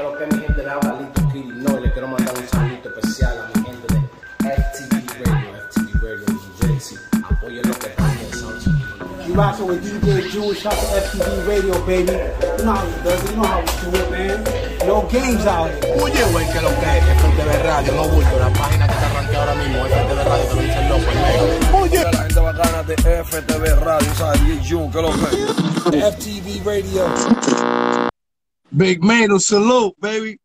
Pero que mi gente le habla Lito Kill, no, y le quiero mandar un saludito especial a mi gente de FTV Radio, FTV Radio New Jersey. Apoyen lo que están pensando. You rockin' with DJ Jewish House FTV Radio, baby. You know how it does. You know how we do it, man. No games out here. Oye, güey, que lo que es FTV Radio, no bulto, la página que te arranqué ahora mismo, FTV Radio, te lo dice el loco, el negro. Oye, la gente bacana de FTV Radio, ¿sabes? DJ que lo que es. FTV Radio. Big Mano, salute, baby.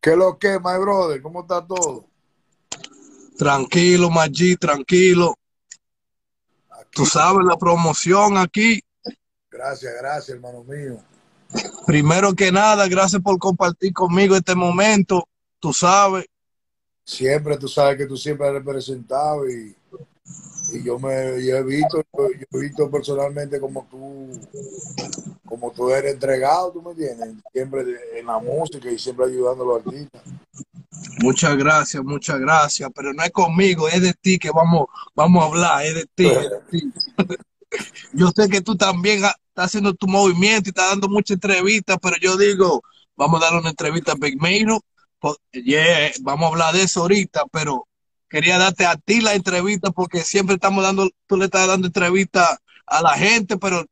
¿Qué lo que, my brother? ¿Cómo está todo? Tranquilo, Maggi, tranquilo. Tú sabes la promoción aquí. Gracias, gracias, hermano mío. Primero que nada, gracias por compartir conmigo este momento. Tú sabes, Siempre, tú sabes que tú siempre has representado y, y yo me yo he visto, yo, he visto personalmente como tú, como tú eres entregado, tú me entiendes, siempre en la música y siempre ayudando a los artistas. muchas gracias, muchas gracias, pero no es conmigo, es de ti que vamos, vamos a hablar, es de ti. Yo sé que tú también ha- estás haciendo tu movimiento y estás dando muchas entrevistas, pero yo digo, vamos a dar una entrevista a Big Yeah, vamos a hablar de eso ahorita, pero quería darte a ti la entrevista porque siempre estamos dando, tú le estás dando entrevista a la gente, pero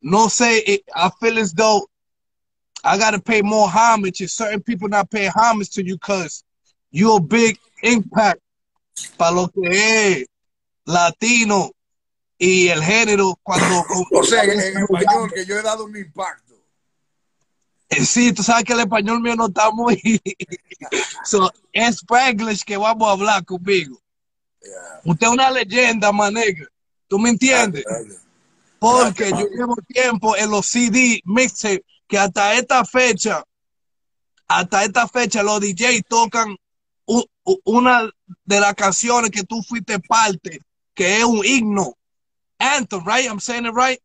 no sé, it- I feel as though I gotta pay more homage and certain people not pay homage to you because you're a big impact para lo que es latino y el género cuando O sea, en, en español, que yo he dado un impacto. Eh, sí, tú sabes que el español mío no está muy so, es Spanglish que vamos a hablar conmigo. Yeah. Usted es una leyenda, manega. ¿Tú me entiendes? Gracias. Porque yo llevo tiempo en los CD mixtape que hasta esta fecha, hasta esta fecha los DJ tocan u- u- una de las canciones que tú fuiste parte, que es un himno. Anthem, right? I'm saying it right?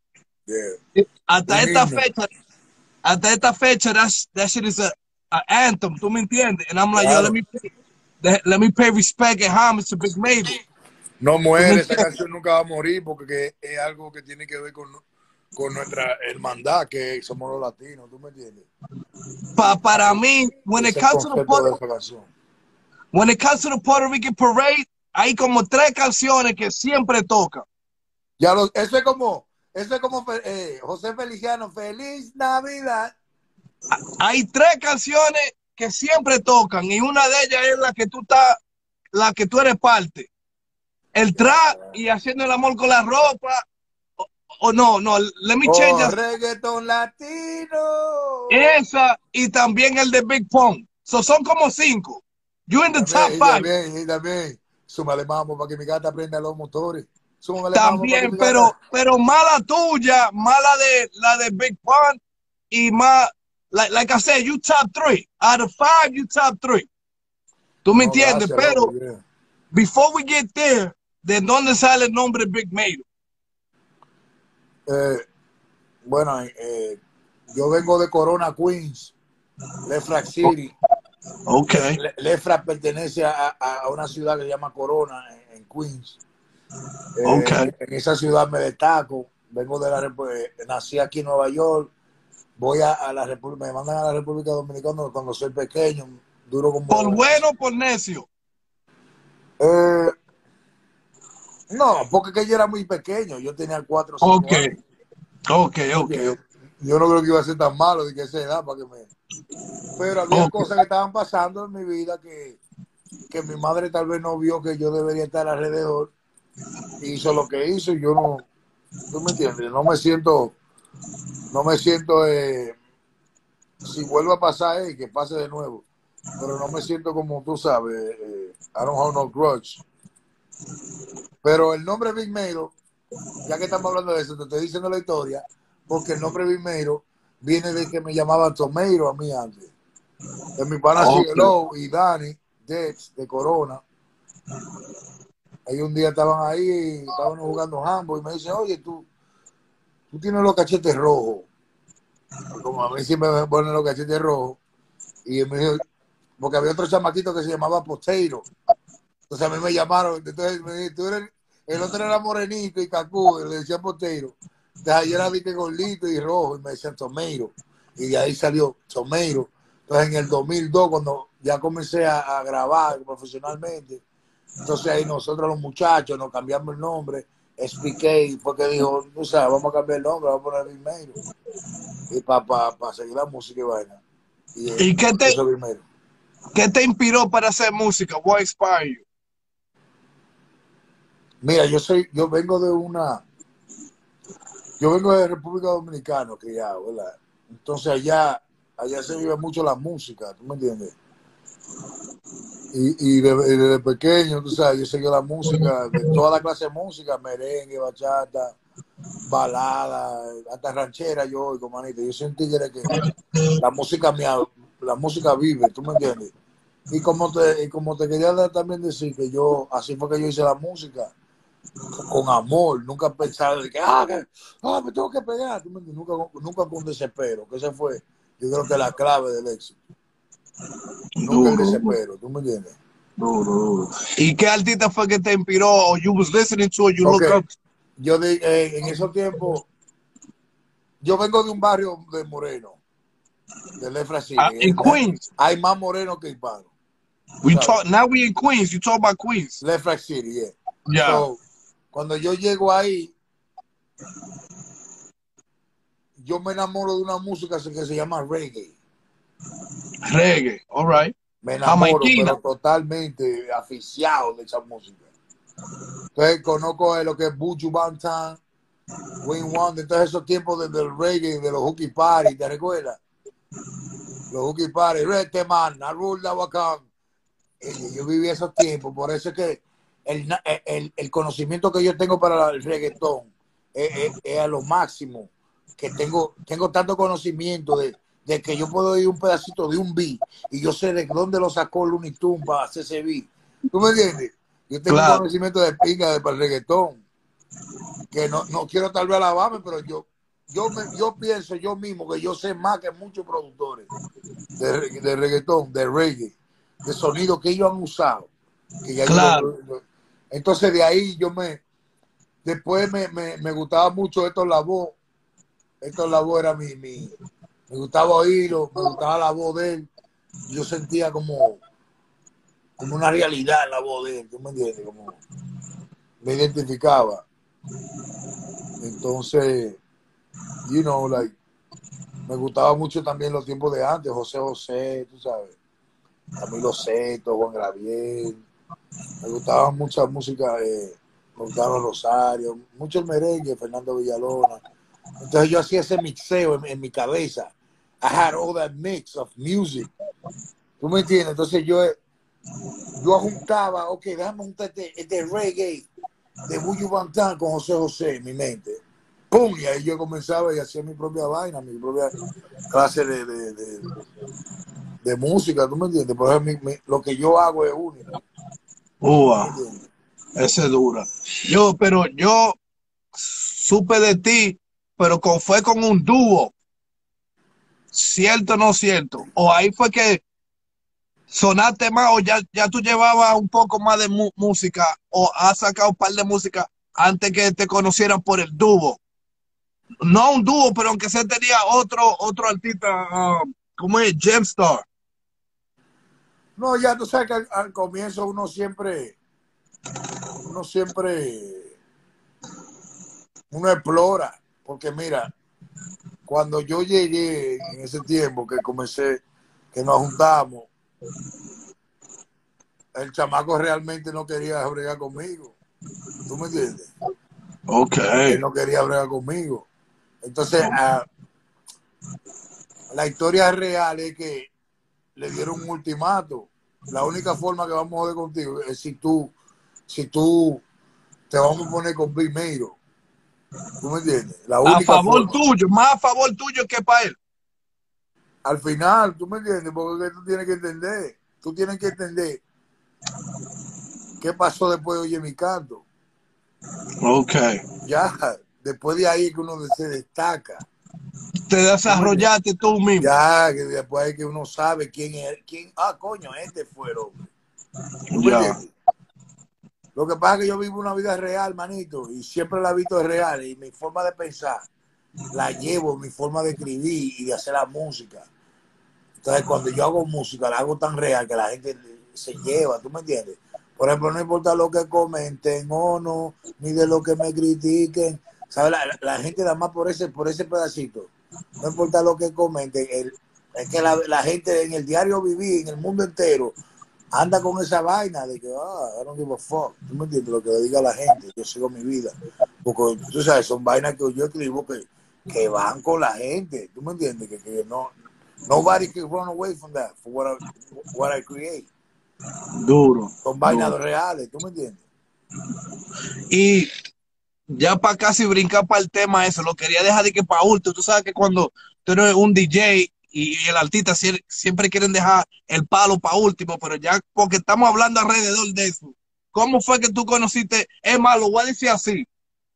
Yeah. Hasta Un esta himno. fecha, hasta esta fecha, that's, that shit is a, a anthem. ¿Tú me entiendes? And I'm like, yo, Claro. let me pay, let, me pay respect and homage to Big Mabel. No muere, esa canción nunca va a morir porque que es algo que tiene que ver con, con nuestra hermandad, que somos los latinos, ¿tú me entiendes? Pa, para mí, when it comes to the Puerto, when it comes to the Puerto Rican parade, hay como tres canciones que siempre tocan. Ya lo, eso es como, eso es como eh, José Feliciano, feliz Navidad. Hay tres canciones que siempre tocan y una de ellas es la que tú estás, la que tú eres parte. El trap y haciendo el amor con la ropa. O, o no, no, let me change Oh, reggaeton latino. Esa y también el de Big Pong. So, son como cinco. You in the top También, y five. también, y también, súmale mambo para que mi gata aprenda los motores. Súmale También, pero, pero mala tuya, mala de la de Big Pun y más, like, like I said, you top three. Out of five, you top three. ¿Tú me No, entiendes? gracias, pero, yeah. before we get there, ¿de dónde sale el nombre Big Made? Eh, bueno, eh, yo vengo de Corona, Queens, Lefrak City. Ok. Le- Lefrak pertenece a, a- a una ciudad que se llama Corona, en, en Queens. Eh, Ok. En esa ciudad me destaco. Vengo de la eh, nací aquí en Nueva York. Voy a, a la República, me mandan a la República Dominicana cuando soy pequeño. Duro como. ¿Por bueno o por necio? Eh, no, porque que yo era muy pequeño. Yo tenía cuatro o cinco Ok. años. Ok, ok. Yo no creo que iba a ser tan malo de que esa edad para que me. Pero había cosas que estaban pasando en mi vida que, que mi madre tal vez no vio que yo debería estar alrededor. Hizo lo que hizo y yo no. ¿Tú me entiendes? No me siento. No me siento. eh, si vuelve a pasar, eh, que pase de nuevo. Pero no me siento como tú sabes. eh, I don't have no grudge. Pero el nombre Big Mero, ya que estamos hablando de eso, te estoy diciendo la historia, porque el nombre Big Mero viene de que me llamaban Tomeiro a mí antes. De mi pana Ok. Cielo y Dani, Dex, de Corona. Ellos un día estaban ahí, estaban jugando handball y me dicen, oye, tú, tú tienes los cachetes rojos. Y Como a mí siempre me ponen los cachetes rojos. Y me dijo, porque había otro chamaquito que se llamaba Poteiro. Entonces a mí me llamaron, entonces me dijo, tú eres, el otro era morenito y cacú, le decían Poteiro. Entonces ayer era dije gordito y rojo y me decían Tomeiro. Y de ahí salió Tomeiro. Entonces en el 2002, cuando ya comencé a grabar profesionalmente, entonces ahí nosotros los muchachos nos cambiamos el nombre. SPK fue que dijo, o sea, vamos a cambiar el nombre, vamos a poner Vilmeiro. Y para pa, pa seguir la música y vaina. Y, eh, ¿Y qué te-. ¿Qué te inspiró para hacer música? What inspired you? Mira, yo soy, yo vengo de una, yo vengo de República Dominicana, criado, ¿verdad? Entonces allá, allá se vive mucho la música, ¿tú me entiendes? Y, y de- y desde pequeño, tú sabes, yo seguí la música, de toda la clase de música, merengue, bachata, balada, hasta ranchera yo oigo, manito. Yo soy un tigre que la música mía, la música vive, ¿tú me entiendes? Y como te, y como te quería también decir que yo, así fue que yo hice la música, con amor, nunca pensaba de que, ah, que, ah, me tengo que pegar. Nunca, nunca con desespero, que ese fue, yo creo que la clave del éxito. Nunca Duro, desespero, ¿tú me entiendes? duro, duro. ¿Y qué artista fue que te inspiró? O you was listening to, or you Ok. look up? Yo de- eh, en esos tiempos, yo vengo de un barrio de Moreno, de Lefra City. Ah, in Queens. Hay más moreno que hispano. We talk, now we in Queens. You talk about Queens. Lefra City, yeah. Yeah. So, cuando yo llego ahí, yo me enamoro de una música que se llama reggae. Reggae. All right. Me enamoro, pero totalmente aficiado de esa música. Entonces conozco eh, lo que es Buju Bantan, Win Wonder, entonces esos tiempos de- del reggae, de los hooky party, ¿te recuerdas? Los hooky party, Rete Man, Dawakan. Eh, Yo viví esos tiempos, por eso es que el, eh, el, el conocimiento que yo tengo para el reggaetón es, es- es a lo máximo, que tengo, tengo tanto conocimiento de, de que yo puedo ir un pedacito de un beat y yo sé de dónde lo sacó Looney Tunes para hacer ese beat. ¿Tú me entiendes? Yo tengo Claro. un conocimiento de pinga de, para el reggaetón, que no, no quiero tal vez alabarme, pero yo, yo, me- yo pienso yo mismo que yo sé más que muchos productores de, re- de reggaetón, de reggae, de sonido que ellos han usado. que ya Claro. entonces de ahí yo me, después me, me, me gustaba mucho esto la voz, esto la voz era mi, mi, me gustaba oírlo, me gustaba la voz de él, yo sentía como, como una realidad la voz de él, ¿tú me entiendes? Como me identificaba. Entonces, you know, like, me gustaba mucho también los tiempos de antes, José José, tú sabes, Camilo Seto, Juan Gabriel, me gustaba mucha música, eh, gustaba Rosario, mucho el merengue, Fernando Villalona. Entonces yo hacía ese mixeo en mi cabeza. I had all that mix of music. ¿Tú me entiendes? Entonces yo, yo juntaba, ok, déjame juntar este, este reggae de Buju Bantan con José José en mi mente. ¡Pum! Y ahí yo comenzaba y hacía mi propia vaina, mi propia clase de, de, de, de música, ¿tú me entiendes? Por ejemplo, mi- mi- lo que yo hago es único. Ua, ¿me entiendes? ese es dura. Yo, pero yo supe de ti, pero con, fue con un dúo. ¿Cierto o no cierto? O ahí fue que sonaste más o ya, ya tú llevabas un poco más de música o has sacado un par de música antes que te conocieran por el dúo. No un dúo, pero aunque sea tenía otro, otro artista, ah, como es Gemstar. No, ya tú sabes que al comienzo uno siempre, uno siempre, uno explora, porque mira, cuando yo llegué en ese tiempo que comencé, que nos juntamos, el chamaco realmente no quería bregar conmigo. ¿Tú me entiendes? Ok. Él no quería bregar conmigo. Entonces, ah, la historia real es que le dieron un ultimato. La única forma que vamos a joder contigo es si tú, si tú te vamos a poner con primero. ¿Tú me entiendes? La A única favor forma. tuyo, más a favor tuyo que para él. Al final, ¿tú me entiendes? Porque tú tienes que entender. Tú tienes que entender qué pasó después de Oye Mi Canto. Ok. Ya, después de ahí es que uno se destaca. Te desarrollaste tú mismo. Ya, que después es que uno sabe quién es, quién, ah, coño, este fue el hombre. ¿Tú me Ya. entiendes? Lo que pasa es que yo vivo una vida real, manito, y siempre la he visto real, y mi forma de pensar la llevo, mi forma de escribir y de hacer la música. Entonces, cuando yo hago música, la hago tan real que la gente se lleva, ¿tú me entiendes? Por ejemplo, no importa lo que comenten o no, ni de lo que me critiquen. ¿Sabes? La, gente da más por ese, por ese pedacito. No importa lo que comenten. El, es que la, la, gente en el diario vivir, en el mundo entero, anda con esa vaina de que, ah, I don't give a fuck. ¿Tú me entiendes? Lo que le diga la gente. Yo sigo mi vida. Porque, tú sabes, son vainas que yo escribo que, que van con la gente. ¿Tú me entiendes? Que, que no, nobody can run away from that, for what I, what I create. Duro. Son vainas duro. reales, ¿tú me entiendes? Y ya para casi brincar para el tema eso, lo quería dejar de que para último. Tú sabes que cuando tú eres un DJ y el artista siempre quieren dejar el palo para último, pero ya porque estamos hablando alrededor de eso. ¿Cómo fue que tú conociste? Es más, lo voy a decir así.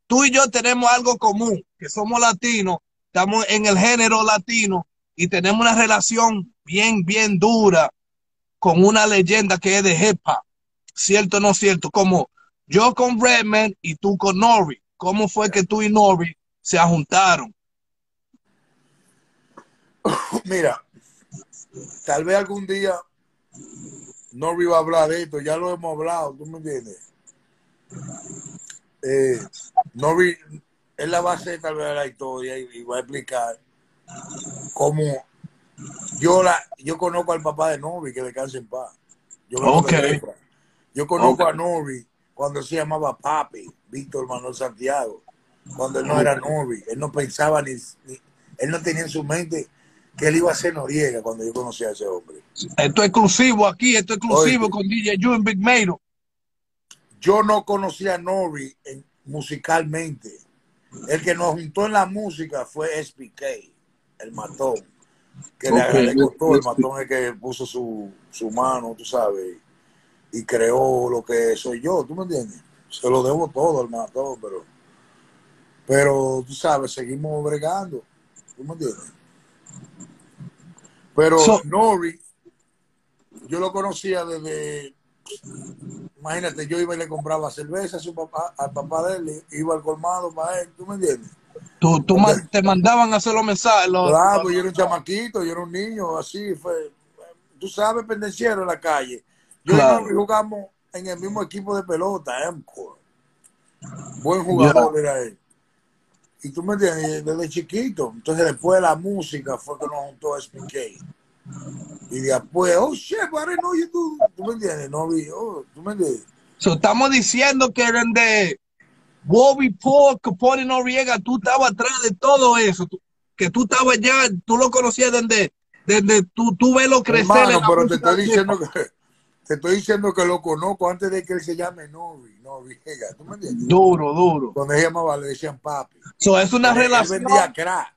Tú y yo tenemos algo común, que somos latinos, estamos en el género latino y tenemos una relación bien, bien dura con una leyenda que es de hip hop. ¿Cierto o no cierto? Como yo con Redman y tú con Nori. ¿Cómo fue que tú y Nori se juntaron? Mira, tal vez algún día Nori va a hablar de esto, ya lo hemos hablado, ¿tú me entiendes? Eh, Nori, él la va a hacer tal vez la historia y, y va a explicar cómo yo la yo conozco al papá de Nori, que descanse en paz. Yo, okay. yo conozco Okay. a Nori cuando se llamaba Papi, Víctor Manuel Santiago, cuando él no era Nori, él no pensaba ni, ni- él no tenía en su mente que él iba a ser Noriega cuando yo conocí a ese hombre. Esto es exclusivo aquí, esto es exclusivo Oye. con DJ Yu en Big Mero. Yo no conocía a Nori en- musicalmente. El que nos juntó en la música fue SPK, el matón. Que le Ok, agradezco todo. El matón es que puso su, su mano, tú sabes, y creó lo que soy yo, ¿tú me entiendes? Se lo debo todo al matón, pero, pero tú sabes, seguimos bregando, ¿tú me entiendes? Pero So- Nori, yo lo conocía desde, imagínate, yo iba y le compraba cerveza a su papá, al papá de él, iba al colmado para él, ¿tú me entiendes? Tú, tú te mandaban a hacer los mensajes. los- Claro, yo era un chamaquito, yo era un niño, así fue. Tú sabes, pendenciero en la calle. Yo y Claro. Nori jugamos en el mismo equipo de pelota, EMCOR. Buen jugador era él. Y tú me entiendes, desde chiquito. Entonces, después de la música fue que nos juntó a SPK. Y después, oh shit, buddy, no, you do. ¿Tú me entiendes? No vi, oh, ¿tú me entiendes? So, estamos diciendo que eran de Bobby Paul, Capone Noriega, tú estabas atrás de todo eso, tú- que tú estabas ya, tú lo conocías desde, desde tú, tú velo crecer. Hermano, pero te estoy diciendo que te estoy diciendo que lo conozco antes de que él se llame Nori, Noriega. ¿Tú me entiendes? Duro, duro. Cuando se llamaba le decían papi. So, es una Él- él relación. vendía crack.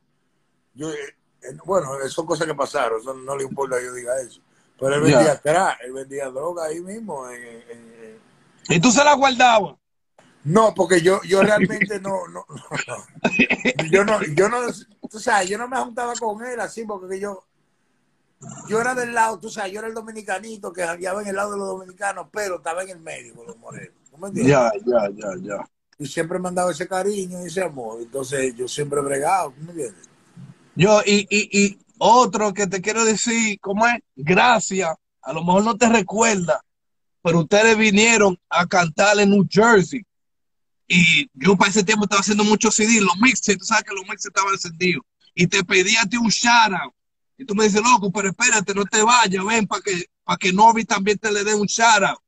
Yo, eh, eh, bueno, son cosas que pasaron, eso no le importa que yo diga eso. Pero él vendía crack, él vendía droga ahí mismo. en- en- en- Y tú se la guardabas. No, porque yo, yo realmente no, no, no, no. Yo no, yo no, tú sabes, yo no me juntaba con él así porque yo, yo era del lado, tú sabes, yo era el dominicanito que jangueaba en el lado de los dominicanos, pero estaba en el medio con los morenos. ¿tú me entiendes? Ya, ya, ya, ya. Y siempre me han dado ese cariño y ese amor. Entonces yo siempre he bregado, ¿tú me entiendes? Yo, y, y, y otro que te quiero decir, ¿cómo es? Gracias. A lo mejor no te recuerda, pero ustedes vinieron a cantar en New Jersey. Y yo para ese tiempo estaba haciendo muchos CD, los mixes, tú sabes que los mixes estaban encendidos. Y te pedí a ti un shout out. Y tú me dices, loco, pero espérate, no te vayas, ven para que, para que Novi también te le dé un shout out.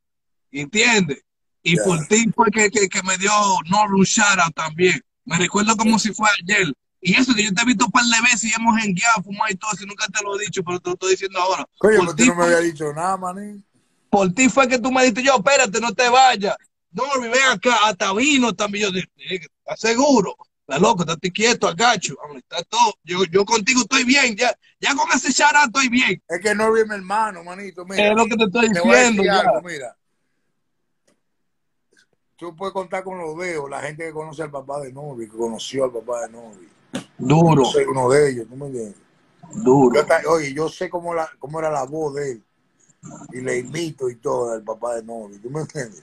¿Entiendes? Y por ti fue que, que, que me dio Novi un shout out también. Me recuerdo como si fue ayer. Y eso que yo te he visto un par de veces y hemos enguiado, fumado y todo, si nunca te lo he dicho, pero te lo estoy diciendo ahora. Oye, por, ti no me había dicho nada, maní. por ti fue que tú me dijiste, yo, espérate, no te vayas. No, ven acá, hasta vino también. Yo dije, "Eh, ¿estás seguro? Está loco, estate quieto, agacho. Está todo. Yo, yo contigo estoy bien, ya, ya con ese chará estoy bien. Es que no vi mi hermano, manito. Mira, Es lo que te estoy te diciendo. algo, mira. Tú puedes contar con los dedos, la gente que conoce al papá de Novi, que conoció al papá de Novi. Duro, Yo soy uno de ellos, ¿tú me entiendes? duro. Yo oye, yo sé cómo, la, cómo era la voz de él. Y le imito y todo al papá de Novi, ¿tú me entiendes?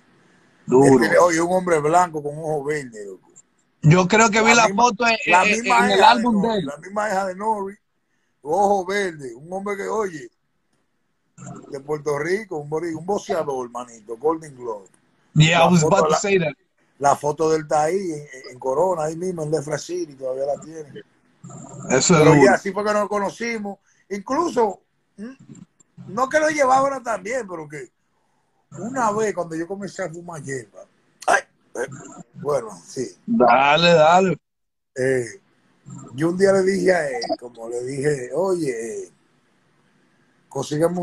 Duro. tiene- oye, un hombre blanco con ojos verdes. Yo creo que vi La la misma- foto en, La misma en el de álbum de Nori, él. la misma hija de Nori, ojo verde, un hombre que, oye, de Puerto Rico, un, un boxeador, manito, Golden Globe. Yeah, I La was foto, about to la- say that. La foto del está ahí en, en Corona, ahí mismo en Lefra City, todavía la tiene. Eso es Pero ya duro. así fue que nos conocimos. Incluso, mm, no que lo llevaban también, pero que una vez cuando yo comencé a fumar hierba, bueno, sí. Dale, dale. eh, yo un día le dije a él, como le dije, oye,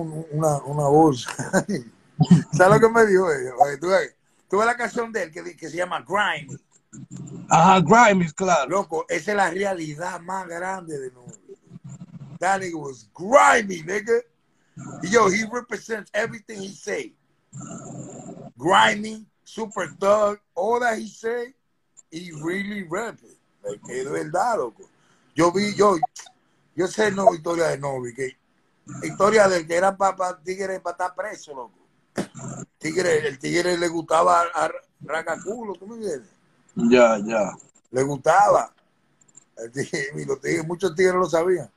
un- una, una bolsa. ¿Sabes lo que me dijo ella? Oye, tú ves, tú ves la canción de él que, que se llama Grime. Ajá, Grimes, claro. Loco, esa es la realidad más grande de Nueva That nigga was grimy, nigga. Yo, he represents everything he say. Grimy, super thug, all that he say, he really rap it. Like, es verdad, loco. Yo vi, yo, yo sé no historia de Novi, que historia del que era para tigre para estar preso, loco. Tigre, el tigre le gustaba a Racaculo, ¿tú me entiendes? Ya, ya. le gustaba. El tigre- y los tigres- muchos tigres lo sabían.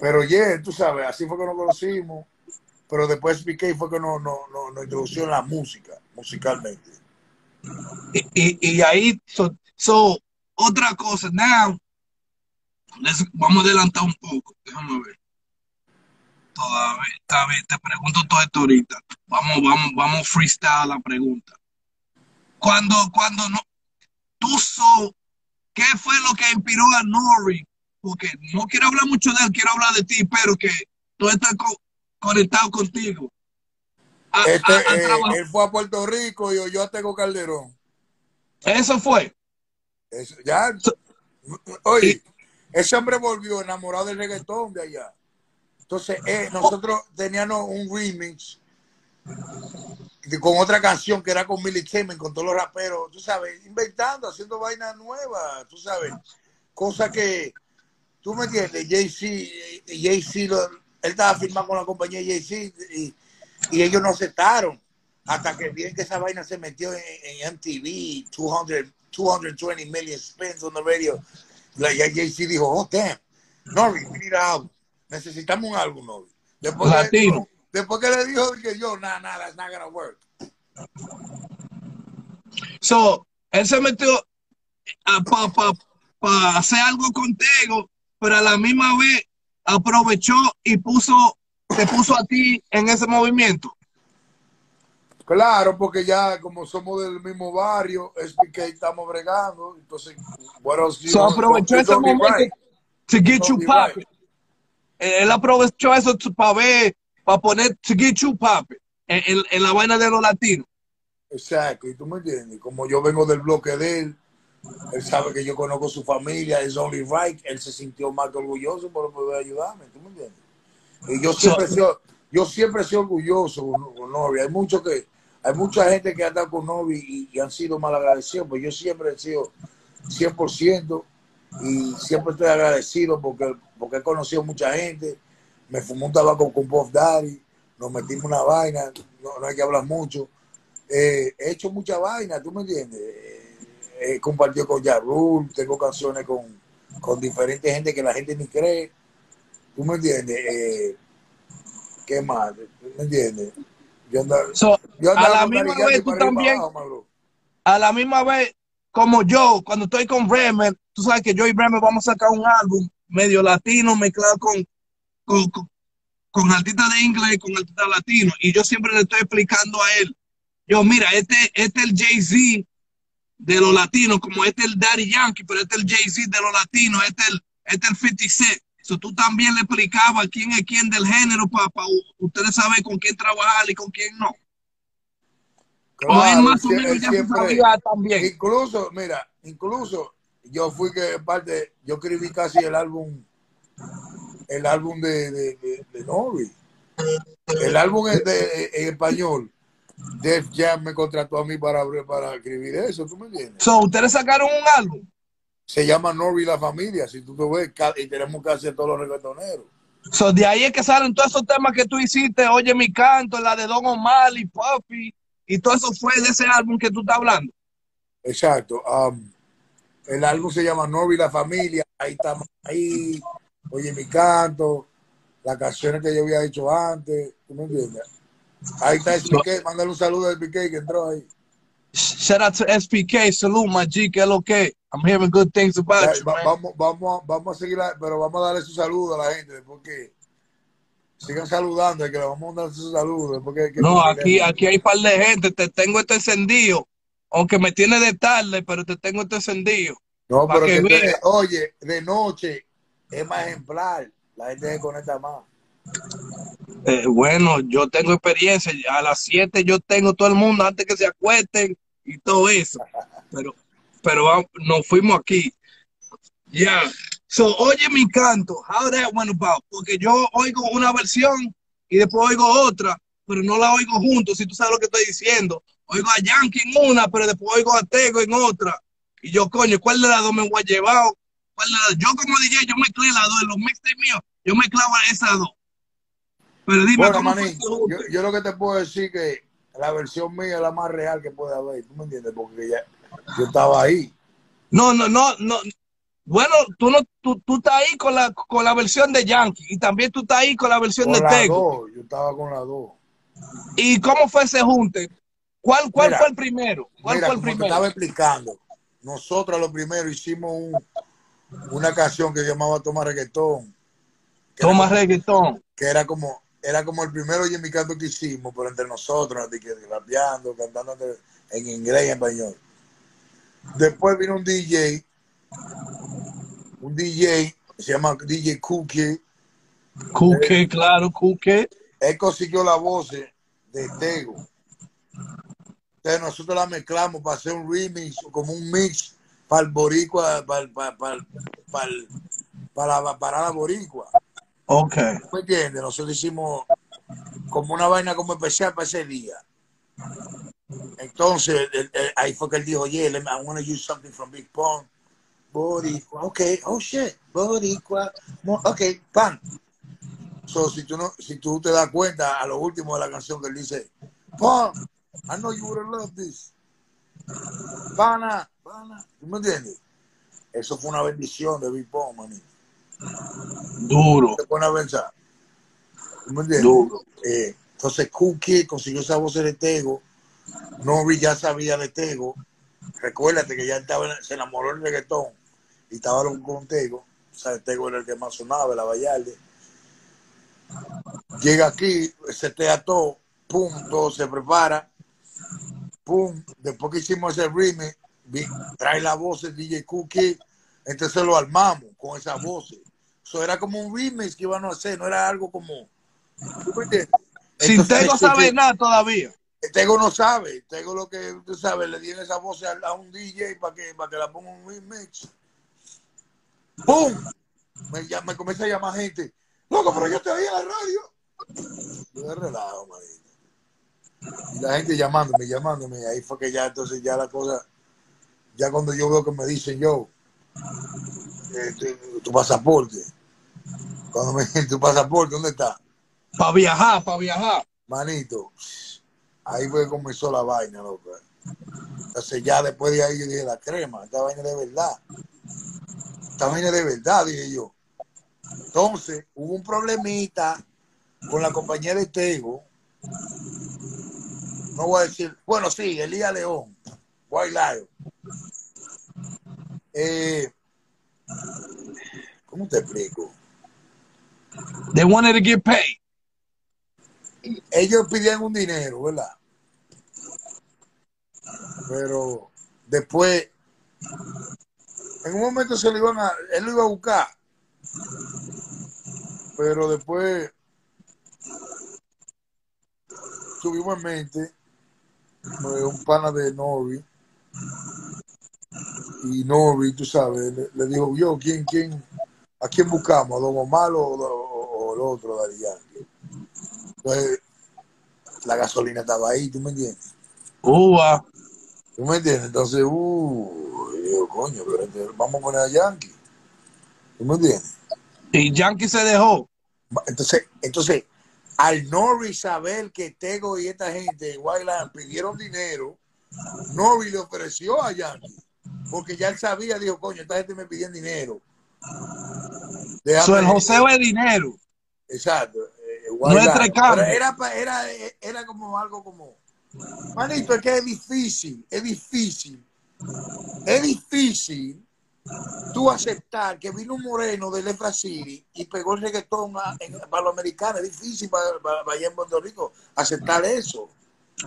Pero yeah, tú sabes, así fue que nos conocimos. Pero después PK fue que nos, nos, nos, nos introdució en la música, musicalmente. Y, y, y ahí, so, so, otra cosa, now, let's- vamos a adelantar un poco, déjame ver. Todavía, está te pregunto todo esto ahorita. Vamos, vamos, vamos freestyle la pregunta. Cuando, cuando no, tú so, ¿qué fue lo que inspiró a Nori? Porque no quiero hablar mucho de él, quiero hablar de ti, pero que tú estás co- conectado contigo. A- Este, a- a eh, él fue a Puerto Rico y yo a Tego Calderón. Eso fue. Eso, ya, oye, ese hombre volvió enamorado del reggaetón de allá. Entonces, eh, nosotros teníamos un remix con otra canción que era con Millie Temen, con todos los raperos, tú sabes, inventando, haciendo vainas nuevas, tú sabes, cosas que, tú me entiendes, Jay-Z, Jay-Z, lo- él estaba firmando con la compañía Jay-Z y, y ellos no aceptaron hasta que bien que esa vaina se metió en, en MTV, 200, 220 million spins on the radio. La Jay-Z dijo, oh, damn, Nori, we need album. Necesitamos un álbum, Nori. Después le Latino. dijo- después que le dijo que yo, nah, nah, that's not gonna work. So, él se metió para pa, pa hacer algo contigo, pero a la misma vez aprovechó y puso, te puso a ti en ese movimiento. Claro, porque ya como somos del mismo barrio, es que estamos bregando, entonces, else you So, aprovechó ese momento right. to get you right. Eh, Él aprovechó eso para ver, para poner to get you popping en, en- en la vaina de los latinos. Exacto, y tú me entiendes, como yo vengo del bloque de él, él sabe que yo conozco su familia, es only right, él se sintió más que orgulloso por poder ayudarme, tú me entiendes. Y yo siempre he sido, yo siempre sido orgulloso con, con Novi. Hay mucho que, hay mucha gente que ha estado con Novi y, y han sido mal agradecidos, pues yo siempre he sido 100% y siempre estoy agradecido porque, porque he conocido mucha gente, me fumó un tabaco con Puff Daddy, nos metimos una vaina, no, no hay que hablar mucho. Eh, he hecho mucha vaina, ¿tú me entiendes? Eh, he compartido con Yarul, tengo canciones con, con diferentes gente que la gente ni cree. ¿Tú me entiendes? Eh, ¿Qué más? ¿Tú me entiendes? Yo andaba, So, yo a la misma vez tú y también, abajo, a la misma vez, como yo, cuando estoy con Bremer, tú sabes que yo y Bremer vamos a sacar un álbum medio latino mezclado con, con, con, con artistas de inglés, con artistas latinos, y yo siempre le estoy explicando a él, yo, mira, este, este es el Jay-Z de los latinos, como este es el Daddy Yankee, pero este es el Jay-Z de los latinos, este es el, este es el 50 Cent. So, tú también le explicabas quién es quién del género para ustedes saber con quién trabajar y con quién no. o él más o menos ya siempre- sabía también. Incluso, mira, incluso yo fui que parte, yo escribí casi el álbum, el álbum de, de, de, de Novi. El álbum es de, en español. Def Jam me contrató a mí para, para escribir eso, ¿tú me entiendes? So, ustedes sacaron un álbum. Se llama Novi y la familia, si tú te ves, y tenemos casi a todos los reggaetoneros. So, de ahí es que salen todos esos temas que tú hiciste, Oye mi canto, la de Don Omar y Puffy, y todo eso fue de ese álbum que tú estás hablando. Exacto. um, el álbum se llama Novi y la familia. Ahí estamos ahí. Oye mi canto, las canciones que yo había hecho antes, ¿tú me entiendes? Ahí está SPK, mándale un saludo a SPK que entró ahí. Shout out to SPK, salute my G, que es lo que. I'm hearing good things about Ya, you, va- man. vamos, vamos, vamos a seguir, pero vamos a darle su saludo a la gente, porque sigan saludando, que le vamos a dar su saludo. Porque, que- No, aquí, aquí hay un par de gente, te tengo este encendido. Aunque me tiene de tarde, pero te tengo este encendido. No, pero que que te- oye, de noche es más ejemplar, la gente se conecta más. Eh, bueno, yo tengo experiencia. A las 7 yo tengo todo el mundo antes que se acuesten y todo eso. Pero, pero vamos, nos fuimos aquí. Ya. So, oye mi canto. How that went about. Porque yo oigo una versión y después oigo otra, pero no la oigo juntos, si tú sabes lo que estoy diciendo. Oigo a Yankee en una, pero después oigo a Tego en otra. Y yo, coño, ¿cuál de las dos me voy a llevar? ¿Cuál de las dos? Yo como DJ, yo mezclé las dos. En los mixtapes míos, yo mezclaba esas dos. Pero dime Bueno, cómo yo, yo lo que te puedo decir que la versión mía es la más real que puede haber, ¿tú me entiendes? Porque ya, yo estaba ahí. No, no, no, no. Bueno, tú no, tú, tú estás ahí con la, con la versión de Yankee y también tú estás ahí con la versión Con de Tego. dos, yo estaba con las dos. ¿Y cómo fue ese junte? ¿Cuál, cuál Mira, fue el primero? ¿Cuál Mira, fue el como te primero? estaba explicando, nosotros lo primero hicimos un- una canción que llamaba Toma Reggaetón. era Toma como- reggaetón. que era como era como el primero Jimmy Canto que hicimos, pero entre nosotros, rapeando, cantando en inglés y en español. Después vino un DJ, un DJ, se llama DJ Cookie, Cuque, claro, Cuque. él consiguió la voz de Tego. Entonces nosotros la mezclamos para hacer un remix, como un mix para el boricua, para, para, para, para, para la boricua. Ok. ¿Me entiendes? Nosotros hicimos como una vaina como especial para ese día. Entonces, ahí fue que él dijo, yeah, I want to use something from Big Pong. Boricua, ok, oh shit, Boricua, ok, pan. So, si tú, no, si tú te das cuenta a lo último de la canción que él dice, Pong, I know you would have loved this. Pana, pana, ¿tú me entiendes? Eso fue una bendición de Big Pong, manito Duro, te pone a pensar. ¿Tú ¿Me entiendes? duro. Eh, entonces, Cool Kid consiguió esa voz de Tego. Nori ya sabía de Tego. Recuérdate que ya estaba, se enamoró del reggaetón y estaba con Tego. O sea, Tego era el que más sonaba, la Vallarde. Llega aquí, se te ató, pum, todo se prepara, pum. Después que hicimos ese remix, trae la voz de DJ Cookie, entonces lo armamos con esas voces. Eso era como un remix que iban a hacer, no era algo como. ¿tú me entiendes? Sin Entonces, Tego este- sabe nada todavía. Tego no sabe, Tego lo que tú sabes, le dieron esa voz a, un DJ para que, para que la ponga un remix. ¡Pum! Me, me comienza a llamar gente. Loco, pero yo te oí en la radio. Yo de relajo, manito. Y la gente llamándome, llamándome. Ahí fue que ya, entonces ya la cosa, ya cuando yo veo que me dicen yo, eh, tu, tu pasaporte. Cuando me tu pasaporte, ¿dónde está? Para viajar, para viajar. Manito, ahí fue que comenzó la vaina, loco. Entonces ya después de ahí yo dije, la crema, esta vaina de verdad. Esta vaina de verdad, dije yo. Entonces, hubo un problemita con la compañía de Tego. No voy a decir, bueno, sí, Elías León, White Lion. Eh, ¿Cómo te explico? They wanted to get paid. ellos pidían un dinero, ¿verdad? Pero después, en un momento se lo iban a, él lo iba a buscar, pero después tuvimos en mente eh, un pana de Nori y Nori, tú sabes, le, le dijo, yo, ¿quién, quién, a quién buscamos? ¿A Don Omar o, o- o el otro, Yankee? Entonces, la gasolina estaba ahí, ¿tú me entiendes? Uva. ¿Tú me entiendes? Entonces, uh, yo digo, coño, pero entonces vamos a poner a Yankee. ¿Tú me entiendes? Y Yankee se dejó. Entonces, entonces al Norris saber que Tego y esta gente de Wildland pidieron dinero, Norris le ofreció a Yankee. Porque ya él sabía, dijo, coño, esta gente me pidieron dinero. Déjame- So, el joseo es dinero. Exacto. eh, No Line. cambios. Pero era, pa- era, era como algo como. Manito, es que es difícil, es difícil. Es difícil tú aceptar que vino un moreno de Lefra City y pegó el reggaetón a- en, para los americanos. Es difícil para, para- para allá en Puerto Rico aceptar eso.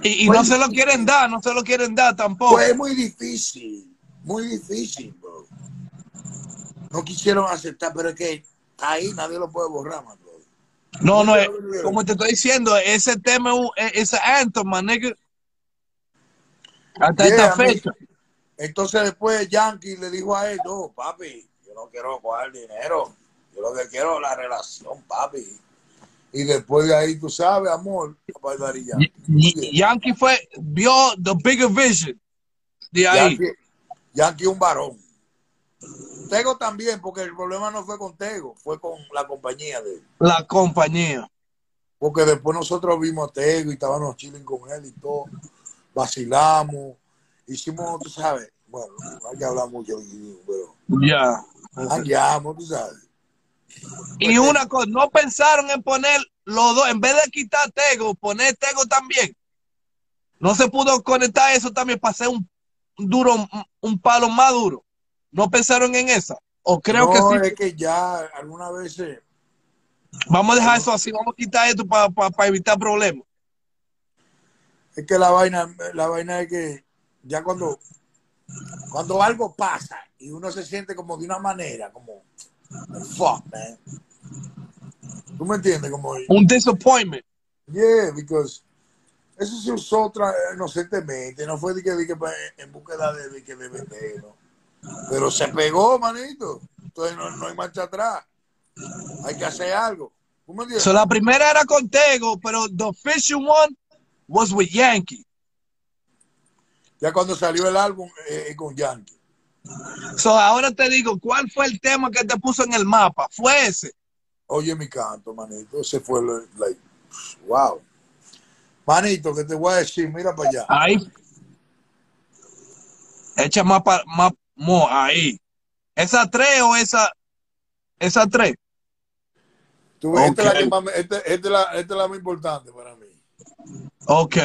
Y, y no se lo quieren dar, no se lo quieren dar tampoco. Pues es muy difícil, muy difícil, bro. No quisieron aceptar, pero es que ahí nadie lo puede borrar, man, bro. No, no, es, como te estoy diciendo, ese tema es ese anthem, man, nigga. Hasta Yeah, esta fecha. Entonces después Yankee le dijo a él, no, papi, yo no quiero coger dinero, yo lo que quiero es la relación, papi. Y después de ahí, tú sabes, amor, Daddy Yankee. Yankee fue, vio the bigger vision de ahí. Yankee, Yankee un varón. Tego también, porque el problema no fue con Tego, fue con la compañía de él. La compañía. Porque después nosotros vimos a Tego y estábamos chilling con él y todo. Vacilamos. Hicimos, tú sabes, bueno, no hay que hablar mucho, pero Ya. hangueamos, tú sabes. Y una cosa, no pensaron en poner los dos, en vez de quitar Tego, poner Tego también. No se pudo conectar eso también para hacer un duro, un- palo más duro. No pensaron en esa. O creo no, que sí. es que ya algunas veces, Vamos a dejar eso así, vamos a quitar esto para evitar problemas. es que la vaina, la vaina es que ya cuando, cuando algo pasa y uno se siente como de una manera, como, fuck, man. ¿Tú me entiendes? Como, Un disappointment. Yeah, because eso se usó inocentemente, no fue de que, de que pa- en búsqueda de, de que de vender, ¿no? Pero se pegó, manito. Entonces no, no hay marcha atrás. Hay que hacer algo. So, la primera era con Tego, pero the official one was with Yankee. ya cuando salió el álbum eh, con Yankee. So, ahora te digo, ¿cuál fue el tema que te puso en el mapa? Fue ese. Oye mi canto, manito. Ese fue, lo- like, wow. Manito, que te voy a decir, mira para allá. Ahí. Echa más, pa- más, mo, ahí. ¿Esa tres o esa, esa tres? Tú ves, esta, es la que más me- esta- esta es la, esta es la más importante para mí. Ok,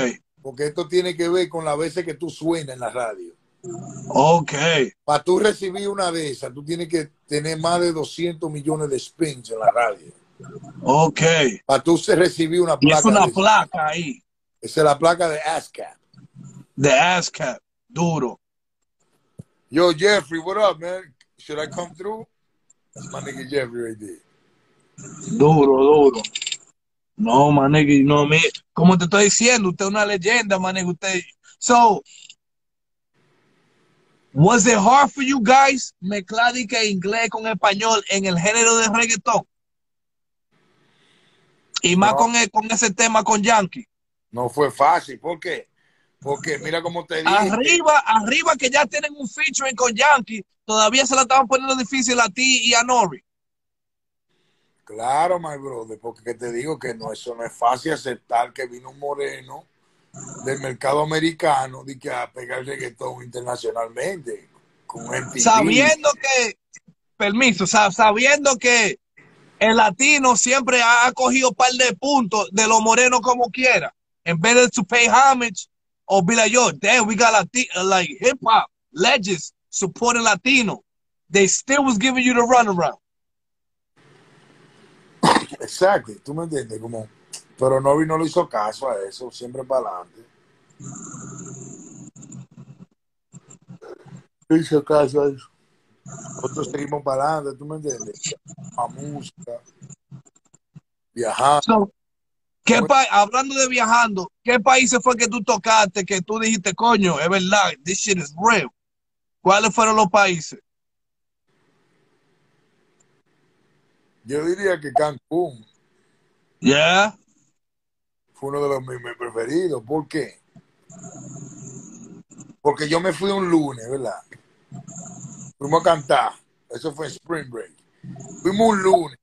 Porque esto tiene que ver con las veces que tú suenas en la radio. ok. Para tú recibir una de esas, tú tienes que tener más de 200 millones de spins en la radio. Ok. Para tú recibir una Y placa. es una placa ahí. Esa es la placa de ASCAP. De ASCAP. Duro. Yo, Jeffrey, what up, man? Should I come through? That's my nigga Jeffrey right there. Duro, duro. No, manegue, no me. Como te estoy diciendo, usted es una leyenda, manegue. Usted. So, was it hard for you guys mezclar y que inglés con español en el género de reggaetón? Y más No. con, el- con ese tema con Yankee. No fue fácil. ¿Por qué? Porque mira cómo te dije. Arriba, arriba que ya tienen un featuring con Yankee, todavía se la estaban poniendo difícil a ti y a Nori. Claro, my brother, porque que te digo que no, eso no es fácil aceptar que vino un moreno del mercado americano de que a pegar reggaetón internacionalmente. Con sabiendo que, permiso, sa- sabiendo que el latino siempre ha, ha cogido un par de puntos de los morenos como quiera, en better to pay homage or be like, yo, damn, we got Lati- uh, like hip hop legends supporting Latino. They still was giving you the runaround. Exacto, tú me entiendes, como, pero Novi no le hizo caso a eso, siempre para adelante. No hizo caso a eso. Nosotros seguimos para adelante, tú me entiendes, a música, viajar. So, ¿qué pa- hablando de viajando, ¿qué países fue que tú tocaste que tú dijiste, coño, es verdad, this shit is real? ¿Cuáles fueron los países? Yo diría que Cancún Yeah. fue uno de los mis, preferidos. ¿Por qué? Porque yo me fui un lunes, ¿verdad? Fuimos a cantar. Eso fue Spring Break. Fuimos un lunes.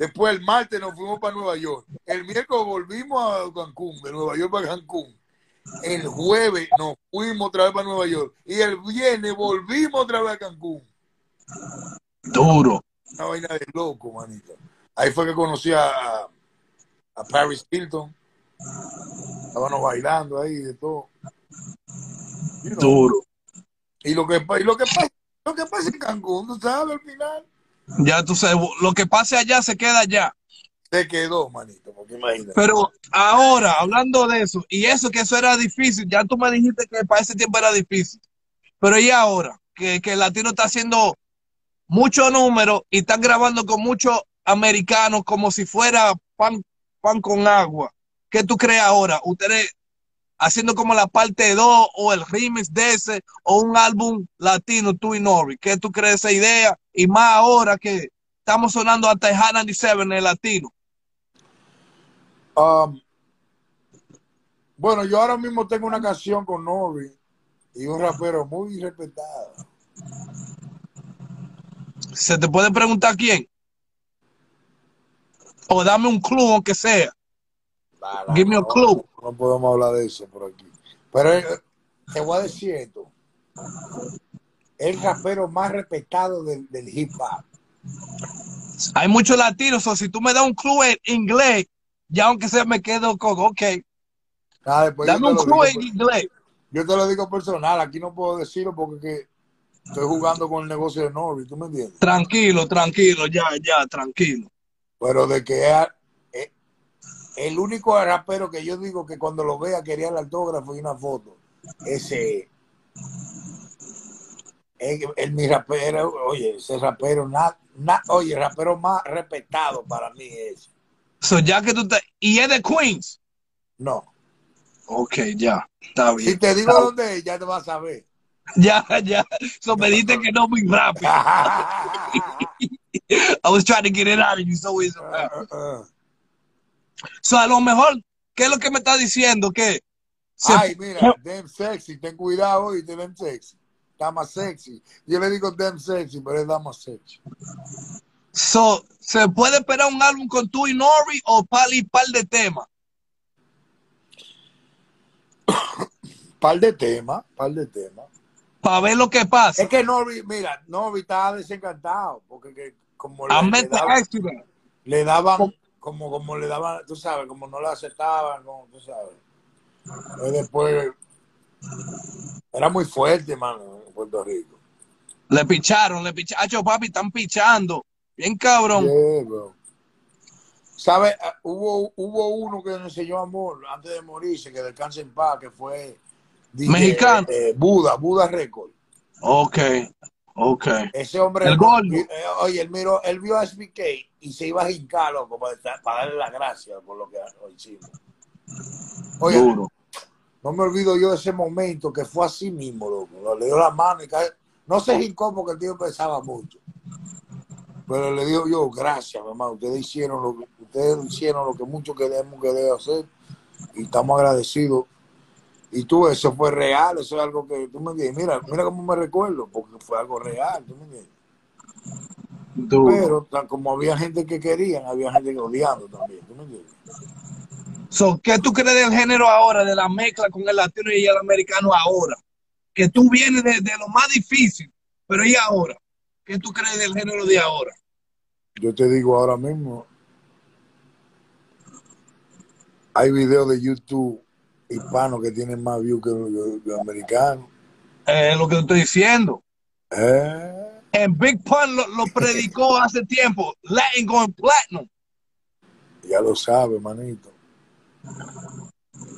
Después el martes nos fuimos para Nueva York. El miércoles volvimos a Cancún, de Nueva York para Cancún. El jueves nos fuimos otra vez para Nueva York. Y el viernes volvimos otra vez a Cancún. Duro. Una vaina de loco, manito. Ahí fue que conocí a, a Paris Hilton. Estábamos bailando ahí de todo. Know. Duro. Y lo que, y lo que pasa, lo que pasa en Cancún, tú sabes, al final Ya tú sabes, lo que pase allá se queda allá. se quedó, manito, porque imagínate. Pero ahora, hablando de eso, y eso que eso era difícil, ya tú me dijiste que para ese tiempo era difícil. Pero y ahora, que, que el latino está haciendo muchos números y están grabando con muchos americanos como si fuera pan, pan con agua. ¿Qué tú crees ahora? ¿Ustedes haciendo como la parte 2 o el remix de ese o un álbum latino, tú y Nori? ¿Qué tú crees de esa idea? Y más ahora que estamos sonando hasta el Hot 97 en el latino. Um, bueno, yo ahora mismo tengo una canción con Nori y un rapero muy respetado. ¿Se te puede preguntar quién? O dame un clue, aunque sea. La- la- Give me a no, clue. No podemos hablar de eso por aquí. Pero eh, te voy a decir esto. El rapero más respetado del, del hip hop. Hay muchos latinos, o si tú me das un clue en inglés, ya aunque sea me quedo con, ok, después yo dame un digo en inglés. Yo te lo digo personal, aquí no puedo decirlo porque que estoy jugando con el negocio de Norby, ¿tú me entiendes? Tranquilo, tranquilo, ya, ya, tranquilo. Pero de que es- el único rapero que yo digo que cuando lo vea quería el autógrafo y una foto, ese el, mi rapero, oye, ese rapero, na, na- oye, el rapero más respetado para mí es, So, ya que tú te... Y es de Queens. no. Ok, ya, está Si bien. te digo dónde es, ya te vas a saber. Ya, ya. So, me dijiste que no muy rápido. I was trying to get it out of you, so it's- So, a lo mejor, ¿qué es lo que me está diciendo? Que Ay, mira, damn sexy, ten cuidado y te damn sexy. Más sexy. Yo le digo damn sexy, pero es más sexy. So, ¿se puede esperar un álbum con tú y Nori o pali par de temas? Par de temas, par de temas. Para ver lo que pasa. Es que Norby, mira, Norby estaba desencantado, porque que como le, le to daban, that. le daban, como, como le daban, tú sabes, como no le aceptaban, como, tú sabes. Y después, era muy fuerte, mano, en Puerto Rico. Le picharon, le picharon. Acho, papi, están pichando. Bien cabrón. Yeah. ¿Sabes? Ah, Hubo, hubo uno que nos enseñó amor antes de morirse, que descanse en paz, que fue DJ, Mexicano. eh, Buda, Buda Record. Ok, ok. Ese hombre, El gordo. eh, oye, él miró, él vio a SBK y se iba a hincar, loco, para darle las gracias por lo que hicimos. Oye, Duro. No me olvido yo de ese momento que fue así mismo, loco. Le dio la mano y cae- no se hincó porque el tío pesaba mucho. Pero le digo yo, gracias, mamá, ustedes hicieron lo que, ustedes hicieron lo que mucho queremos que debe hacer y estamos agradecidos. Y tú, eso fue real, eso es algo que tú me entiendes. Mira, mira cómo me recuerdo, porque fue algo real, tú me entiendes. Pero como había gente que querían, había gente que odiando también, ¿tú me entiendes? So, ¿Qué tú crees del género ahora, de la mezcla con el latino y el americano ahora? Que tú vienes de, de lo más difícil, pero ¿y ahora? ¿Qué tú crees del género de ahora? Yo te digo ahora mismo, hay videos de YouTube hispanos que tienen más views que los, americanos. Eh, lo que te estoy diciendo. ¿Eh? En Big Pun lo, lo predicó hace tiempo. Latin going platinum. Ya lo sabes, manito.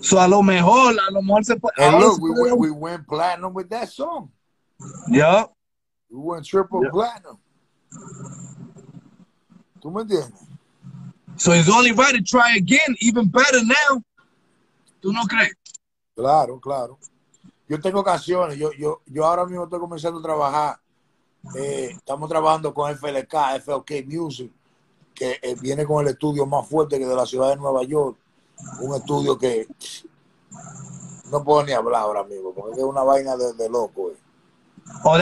So, a lo mejor, a lo mejor se puede. And look, we went, we went platinum with that song. Yeah. We went triple Yeah. platinum. ¿Tú me entiendes? So it's only right to try again, even better now. ¿Tú no crees? Claro, claro. Yo tengo canciones. Yo, yo, yo ahora mismo estoy comenzando a trabajar. eh, estamos trabajando con FLK, FLK Music, que eh, viene con el estudio más fuerte que de la ciudad de Nueva York. Un estudio que no puedo ni hablar ahora mismo, porque es una vaina de, de loco. eh.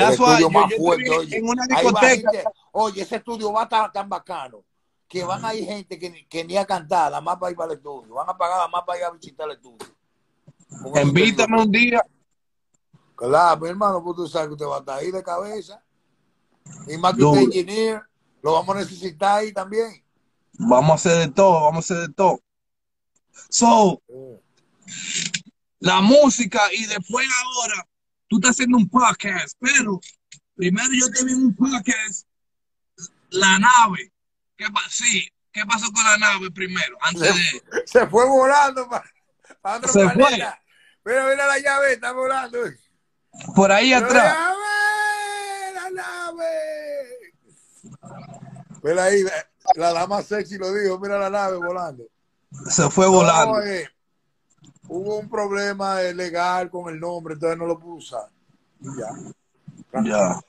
El estudio yo, más yo fuerte, oye. en una discoteca. gente- oye, ese estudio va tan, tan bacano que van a ir gente que, ni- que ni a cantar, nada más para ir para el estudio. Van a pagar nada más para ir a visitar el estudio. Invítame un día. Claro, mi hermano, pues tú sabes que usted va a estar ahí de cabeza. Y más que usted ingeniero, Lo vamos a necesitar ahí también. Vamos a hacer de todo, vamos a hacer de todo. So, la música y después ahora tú estás haciendo un podcast, pero primero yo te vi un podcast, la nave. ¿Qué sí, ¿qué pasó con la nave primero? Antes de, Se fue volando para otro Se fue. Mira, mira la llave, está volando. por ahí ¡La atrás. nave! ¡La nave! Mira ahí, la dama sexy lo dijo, mira la nave volando. Se fue volando. No, eh, hubo un problema legal con el nombre, entonces no lo pude usar. Y ya. Ya.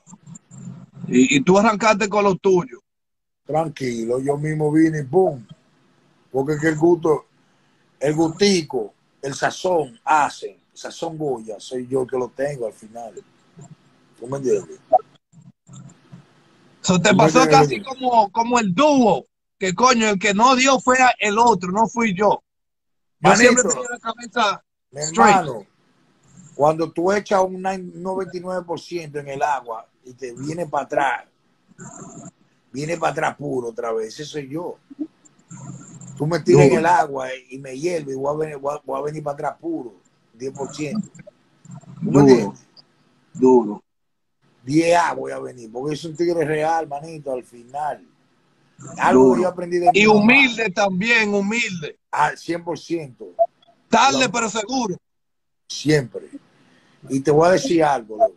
Y, y tú arrancaste con lo tuyo. Tranquilo, yo mismo vine y pum. Porque es que el gusto, el gustico, el sazón hacen, sazón Goya, soy yo que lo tengo al final. ¿Tú me entiendes? So, te pasó casi como, como el dúo, que coño, el que no dio fue el otro, no fui yo. Yo Manito. siempre tenía la cabeza hermano, cuando tú echas un 99% en el agua y te viene para atrás, viene para atrás puro otra vez, ese soy yo. Tú me tiras en el agua y me hierve y voy a venir, voy a, voy a venir para atrás puro, 10%. ¿Tú me Duro. Duro. 10 A voy a venir, porque es un tigre real, manito, al final. Algo yo aprendí de mi Y mamá, humilde también, humilde. Al 100%, Tarde pero seguro. siempre. Y te voy a decir algo, loco.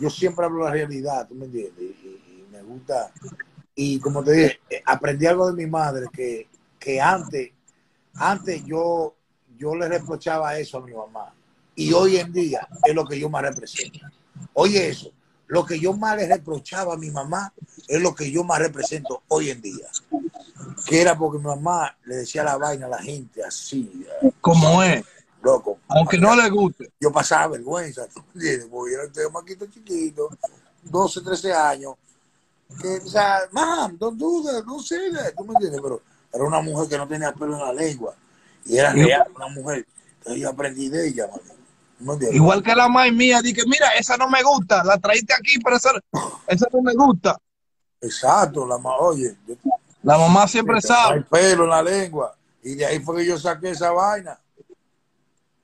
Yo siempre hablo la realidad, ¿tú me entiendes? Y, y- y me gusta. Y como te dije, eh, aprendí algo de mi madre que, que antes, antes yo, yo le reprochaba eso a mi mamá. Y hoy en día es lo que yo más represento. Oye eso, lo que yo más le reprochaba a mi mamá es lo que yo más represento hoy en día. Que era porque mi mamá le decía la vaina a la gente así, eh, Como es. loco. Aunque no le guste. Yo pasaba vergüenza, ¿tú me entiendes? Porque yo era un chamaquito chiquito, 12, 13 años, que, o sea, mam, don't say that, ¿tú me entiendes? Pero era una mujer que no tenía pelo en la lengua y era real, una mujer. Entonces yo aprendí de ella, man. Igual que la madre mía, dije, mira, esa no me gusta, la traíste aquí, pero esa, esa no me gusta. Exacto, la ma- oye, yo La mamá siempre hay sabe. pelo en la lengua y de ahí fue que yo saqué esa vaina.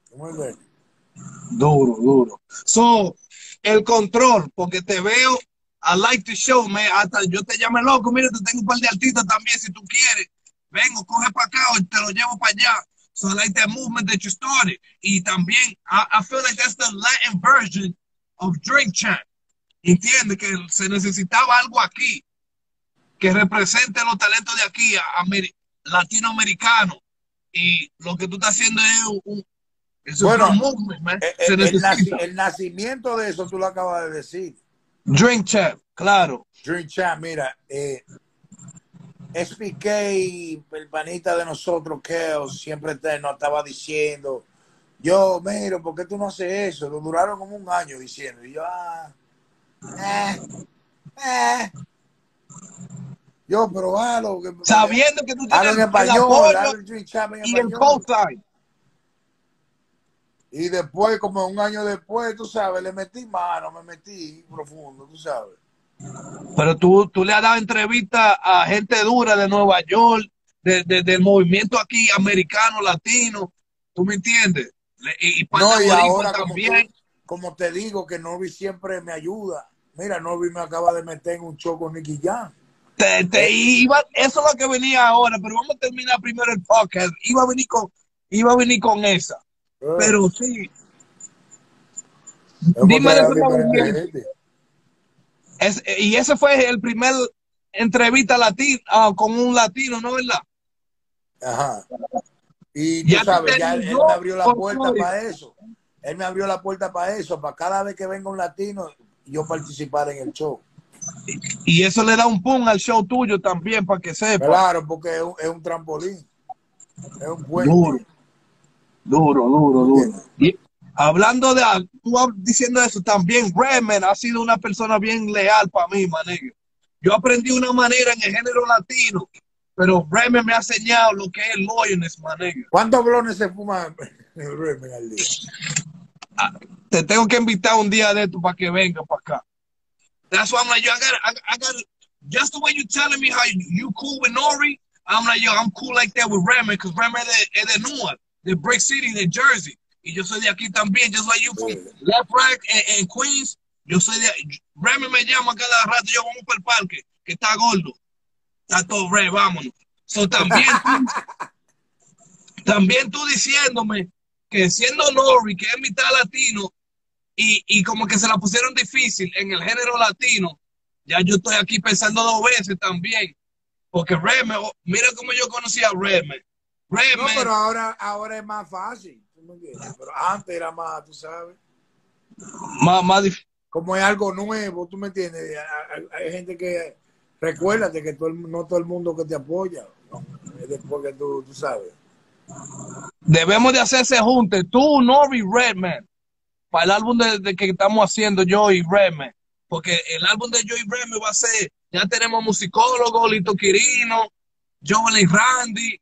¿Tú me entiendes? Duro, duro. So, el control, porque te veo, I like the show, me, hasta yo te llame loco, mira, te tengo un par de artistas también, si tú quieres. Vengo, coge para acá o te lo llevo para allá. So I like that movement that you started. Y también, I, I feel like that's the Latin version of Drink Champ. Entiende que se necesitaba algo aquí que represente los talentos de aquí, latinoamericanos. Y lo que tú estás haciendo es un, Bueno, movement, man. Eh, eh, El, nacimiento de eso tú lo acabas de decir. Drink Champ, claro. Dream Champ, mira, eh, SPK, el panita de nosotros, Keo, siempre te, nos estaba diciendo, yo, mira, ¿por qué tú no haces eso? Lo duraron como un año diciendo, y yo, ah, eh, eh. Yo, pero halo, que, Sabiendo que tú tienes en español, en y el. Y después, como un año después, tú sabes, le metí mano, me metí profundo, tú sabes. Pero tú, tú le has dado entrevistas a gente dura de Nueva York, de, de- del movimiento aquí americano, latino. ¿Tú me entiendes? Y, y No, y ahora, también. como te digo, que Norby siempre me ayuda. Mira, Norby me acaba de meter en un show con Nicky Jam. Te- te- iba- eso es lo que venía ahora, pero vamos a terminar primero el podcast. Iba a venir con, iba a venir con esa. Eh, Pero sí, es dime de era ese diferente movimiento. gente. Es- y ese fue el primer entrevista latina con un latino, ¿no verdad? Ajá. Y tú Ya sabes, ya él, me abrió la puerta para eso. Él me abrió la puerta para eso, para cada vez que venga un latino, yo participar en el show. Y eso le da un pum al show tuyo también, para que sepa. Claro, porque es un, es un trampolín. Es un puente. Duro, duro, duro, duro. Y hablando de, tú diciendo eso, también Redman ha sido una persona bien leal para mí, manejo. Yo aprendí una manera en el género latino, pero Redman me ha enseñado lo que es loyalness, manejo. ¿Cuántos blones se fuma Remen al día? Te tengo que invitar un día de esto para que venga para acá. That's why I'm like, yo, I got, I, I got, just the way you telling me how you, you cool with Nori, I'm like, yo, I'm cool like that with Redman, because Redman es de, es de Newark, de Brick City, de Jersey. Y yo soy de aquí también, just like you from. Left Rack en, en Queens. Yo soy de, Redman me llama cada rato, yo vamos para el parque, que está gordo. Está todo red, vámonos. So, también tú, también tú diciéndome que siendo Nori, que es mitad latino, y, y como que se la pusieron difícil en el género latino, ya yo estoy aquí pensando dos veces también. Porque Redman, oh, mira cómo yo conocí a Redman. No, Redman, pero ahora, ahora es más fácil. ¿Tú me entiendes? Pero antes era más, tú sabes. más, más dif- Como es algo nuevo, tú me entiendes. Hay, hay gente que. Recuérdate que todo el- no todo el mundo que te apoya. ¿no? Es después que tú, tú sabes. debemos de hacerse juntos, tú, Nori, Redman, para el álbum de, de que estamos haciendo yo y Redman. Porque el álbum de yo y Redman va a ser, ya tenemos musicólogos, Lito Quirino, Joel y Randy,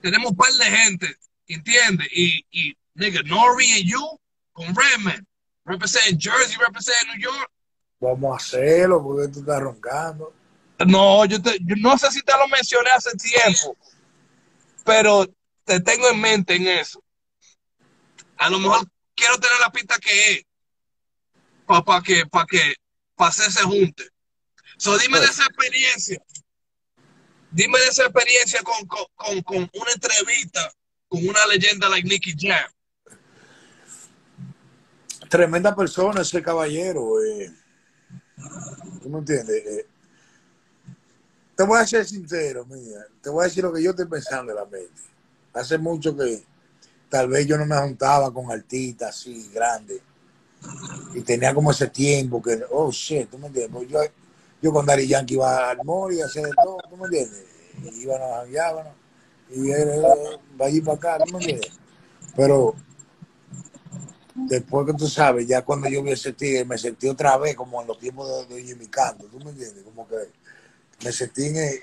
tenemos un par de gente, ¿entiendes? Y, y, nigga, Nori and you con Redman, represent Jersey, represent New York. Vamos a hacerlo porque tú estás roncando. No, yo, te- yo no sé si te lo mencioné hace tiempo, pero te tengo en mente en eso. A lo mejor quiero tener la pista que es para que, para que, para hacerse junte. So, dime de esa experiencia. Dime de esa experiencia con, con, con, con una entrevista con una leyenda like Nicky Jam. Tremenda persona ese caballero. eh. ¿Tú me entiendes? Eh, te voy a ser sincero, mía. Te voy a decir lo que yo estoy pensando en la mente. Hace mucho que tal vez yo no me juntaba con artistas así grandes. Y tenía como ese tiempo que, oh shit, ¿tú me entiendes? Pues yo, yo con Dari Yankee iba al mall y hacía de todo, ¿tú me entiendes? Y íbamos, jangueábamos, y él, va allí para acá, ¿tú me entiendes? Pero después que tú sabes, ya cuando yo vi ese tigre, me sentí otra vez como en los tiempos de, de Jimmy Canto, ¿tú me entiendes? Como que me sentí en el-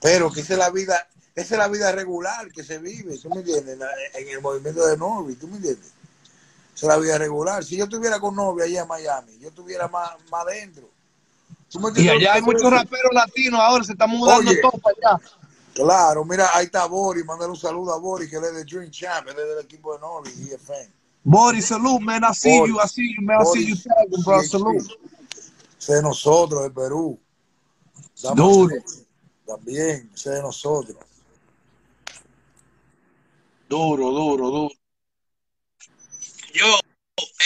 pero que esa es la vida, esa es la vida regular que se vive, ¿tú me entiendes? En, el movimiento de Novi, ¿tú me entiendes? Esa es la vida regular. Si yo estuviera con novia allá en Miami, yo estuviera más, más adentro. ¿Tú me Y entiendes lo allá hay muchos raperos latinos ahora, se están mudando Oye. todos para allá. Claro, mira, ahí está Boris, mándale un saludo a Boris, que él es de Dream Champ, él es del equipo de es fan. Boris, salute, man. I see Boris. you, I see you, man. I see you tagging, bro. sí, Salute. sí. Ese de nosotros, de Perú. Duro. También, ese de nosotros. Duro, duro, duro. Yo,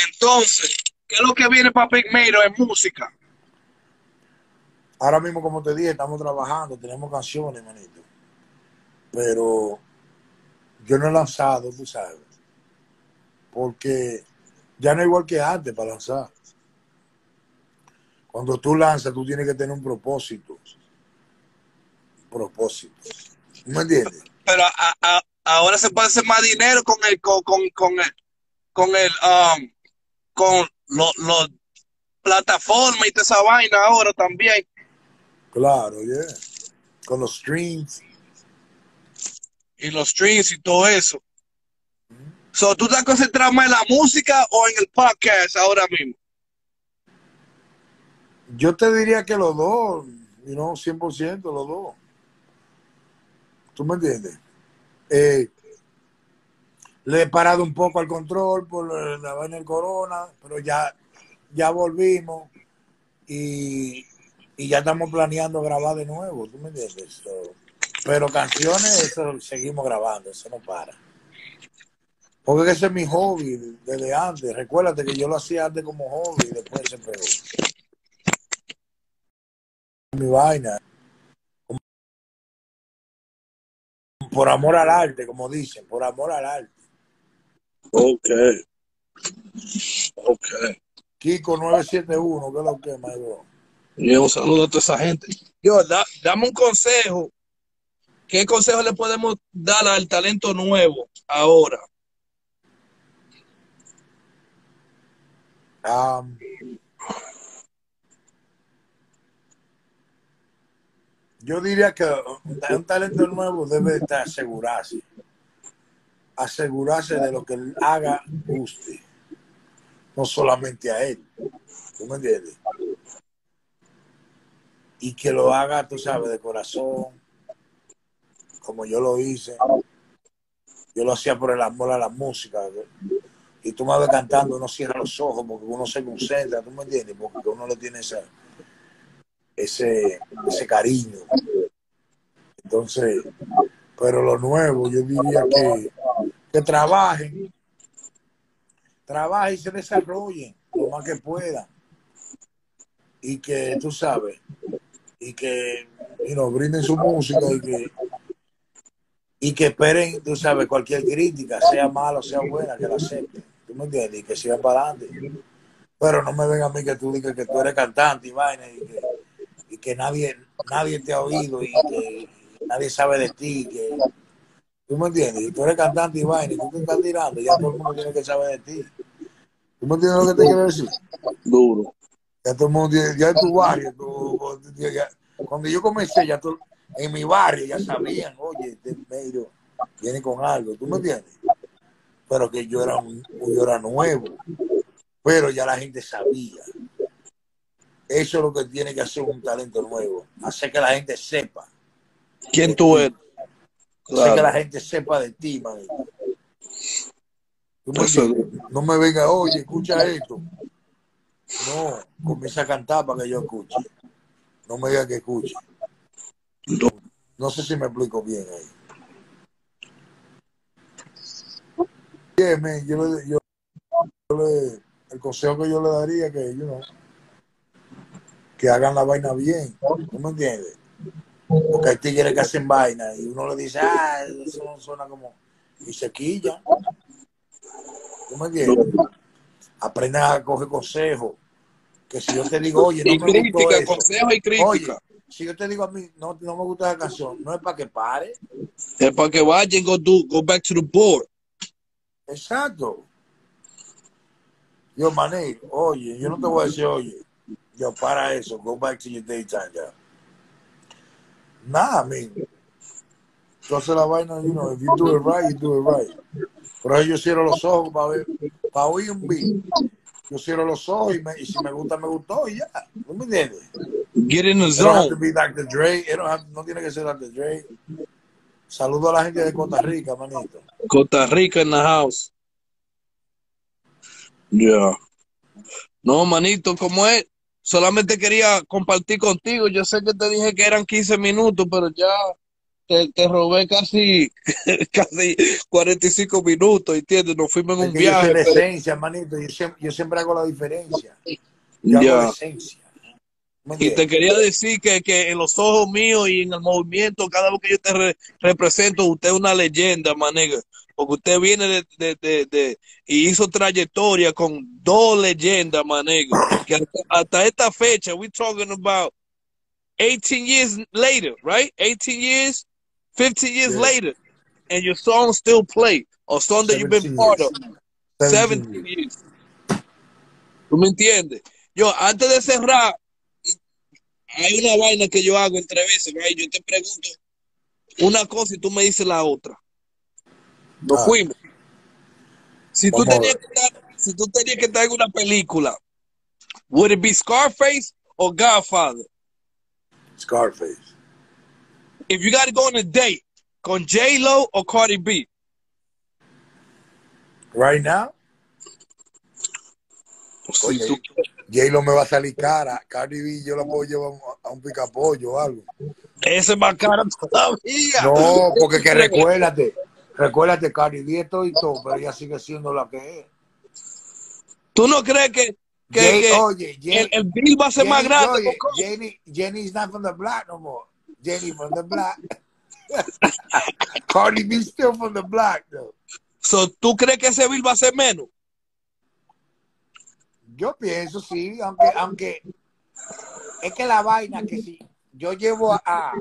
entonces, ¿qué es lo que viene para Big Mato en música? Ahora mismo, como te dije, estamos trabajando, tenemos canciones, manito. Pero yo no he lanzado, tú sabes. Porque ya no es igual que antes para lanzar. Cuando tú lanzas, tú tienes que tener un propósito. Un propósito. ¿Me entiendes? Pero a- a- ahora se puede hacer más dinero con el, con, con, con el, con el, um, con los los plataformas y toda esa vaina ahora también. Claro, yeah. Con los streams. Y los streams y todo eso. So, ¿tú estás concentrado más en la música o en el podcast ahora mismo? Yo te diría que los dos, you know, 100% los dos. ¿Tú me entiendes? Eh, le he parado un poco al control por la vaina del corona, pero ya, ya volvimos y, y ya estamos planeando grabar de nuevo, ¿tú me entiendes? Pero canciones, eso seguimos grabando, eso no para. Porque ese es mi hobby desde antes. Recuérdate que yo lo hacía antes como hobby y después se pegó. Mi vaina. Por amor al arte, como dicen, por amor al arte. Ok. Ok. Kiko 971, ¿qué es lo que, my bro? Y un saludo a toda esa gente. Yo, da- dame un consejo. ¿Qué consejo le podemos dar al talento nuevo ahora? Um, yo diría que un talento nuevo debe de asegurarse. Asegurarse de lo que él haga guste. No solamente a él. ¿Tú me entiendes? y que lo haga, tú sabes, de corazón, como yo lo hice. Yo lo hacía por el amor a la música. Y tú me ves cantando, uno cierra los ojos porque uno se concentra, ¿tú me entiendes? Porque uno le tiene ese, ese, ese cariño. Entonces, pero lo nuevo, yo diría que, que trabajen, trabajen y se desarrollen lo más que puedan. Y que, tú sabes, y que y nos brinden su música y que y que esperen, tú sabes, cualquier crítica, sea mala o sea buena, que la acepten. ¿Tú me entiendes? Y que sigan para adelante. Pero no me venga a mí que tú digas que tú eres cantante y vaina y que, y que nadie, nadie te ha oído y que nadie sabe de ti. Que, ¿Tú me entiendes? Y tú eres cantante y vaina y tú te estás tirando, ya todo el mundo tiene que saber de ti. ¿Tú me entiendes lo que te quiero decir? Duro. Ya todo el mundo, ya en tu barrio, tú, ya, cuando yo comencé, ya todo, en mi barrio ya sabían, oye, este medio viene con algo, ¿tú me entiendes? Pero que yo era, un, yo era nuevo, pero ya la gente sabía. Eso es lo que tiene que hacer un talento nuevo, hacer que la gente sepa. ¿Quién tú eres? Hacer que la gente sepa de ti, man. no me venga, oye, escucha esto. No, comienza a cantar para que yo escuche. No me diga que escuche. No sé si me explico bien ahí. Bien, yo, le, yo, le, el consejo que yo le daría que, you know, que hagan la vaina bien. ¿Tú me entiendes? Porque hay tigres que hacen vaina y uno le dice, ah, eso no suena como. Y se quilla. ¿Tú me entiendes? Aprendan a coger consejos. Que si yo te digo, oye, no y me crítica, gustó consejo y crítica. Oye, si yo te digo a mí, no, no me gusta la canción, no es para que pare. Es para que vayan, go, do, go back to the board. Exacto. Yo, mané, oye, yo no te voy a decir, oye, yo para eso, go back to your daytime ya. Nada, man. Entonces la vaina, you know, if you do it right, you do it right. Pero yo cierro los ojos para ver, para oír un beat. Yo cierro los ojos y, me, y si me gusta, me gustó y ya. ¿No me entiendes? Get in the It don't have to zone. be Dr. Dre. It don't have- no tiene que ser Dr. Dre. Saludo a la gente de Costa Rica, manito. Costa Rica in the house. Yeah. No, manito, como es, solamente quería compartir contigo. Yo sé que te dije que eran 15 minutos, pero ya te, te robé casi, casi 45 minutos, ¿entiendes? Nos fuimos en un yo viaje. de pero- esencia, manito. Yo siempre, yo siempre hago la diferencia. Yo hago esencia. ¿Me Y te quería decir que, que en los ojos míos y en el movimiento, cada vez que yo te re- represento, usted es una leyenda, manega. Porque usted viene de, de, de, de- y hizo trayectoria con dos leyendas, manega. Que hasta, hasta esta fecha, we're talking about 18 years later, right? 18 years, 15 years Yeah. later, and your song still play, or song that you've been 17 part years. of. 17 17 years. ¿Tú me entiendes? Yo, antes de cerrar, hay una vaina que yo hago entre veces, right? Yo te pregunto una cosa y tú me dices la otra. Nos Ah. fuimos. Si tú, Vamos tenías que estar, si tú tenías que estar en una película, would it be Scarface or Godfather? Scarface. If you got to go on a date, con J-Lo or Cardi B? Right now, Oye, tú- J-Lo me va a salir cara. Cardi B yo la puedo llevar a un picapollo o algo. ese es más caro todavía. No, porque que recuérdate. Recuérdate, Cardi B es todo y todo, pero ella sigue siendo la que es. ¿Tú no crees que, que, Jay- que oye, Jay- el, el bill va a ser más grande? oye? Jenny, Jenny's not from the block no more. Jenny from the block. Cardi B still from the block, though. So, ¿Tú crees que ese bill va a ser menos? Yo pienso, sí, aunque, aunque es que la vaina que si yo llevo a,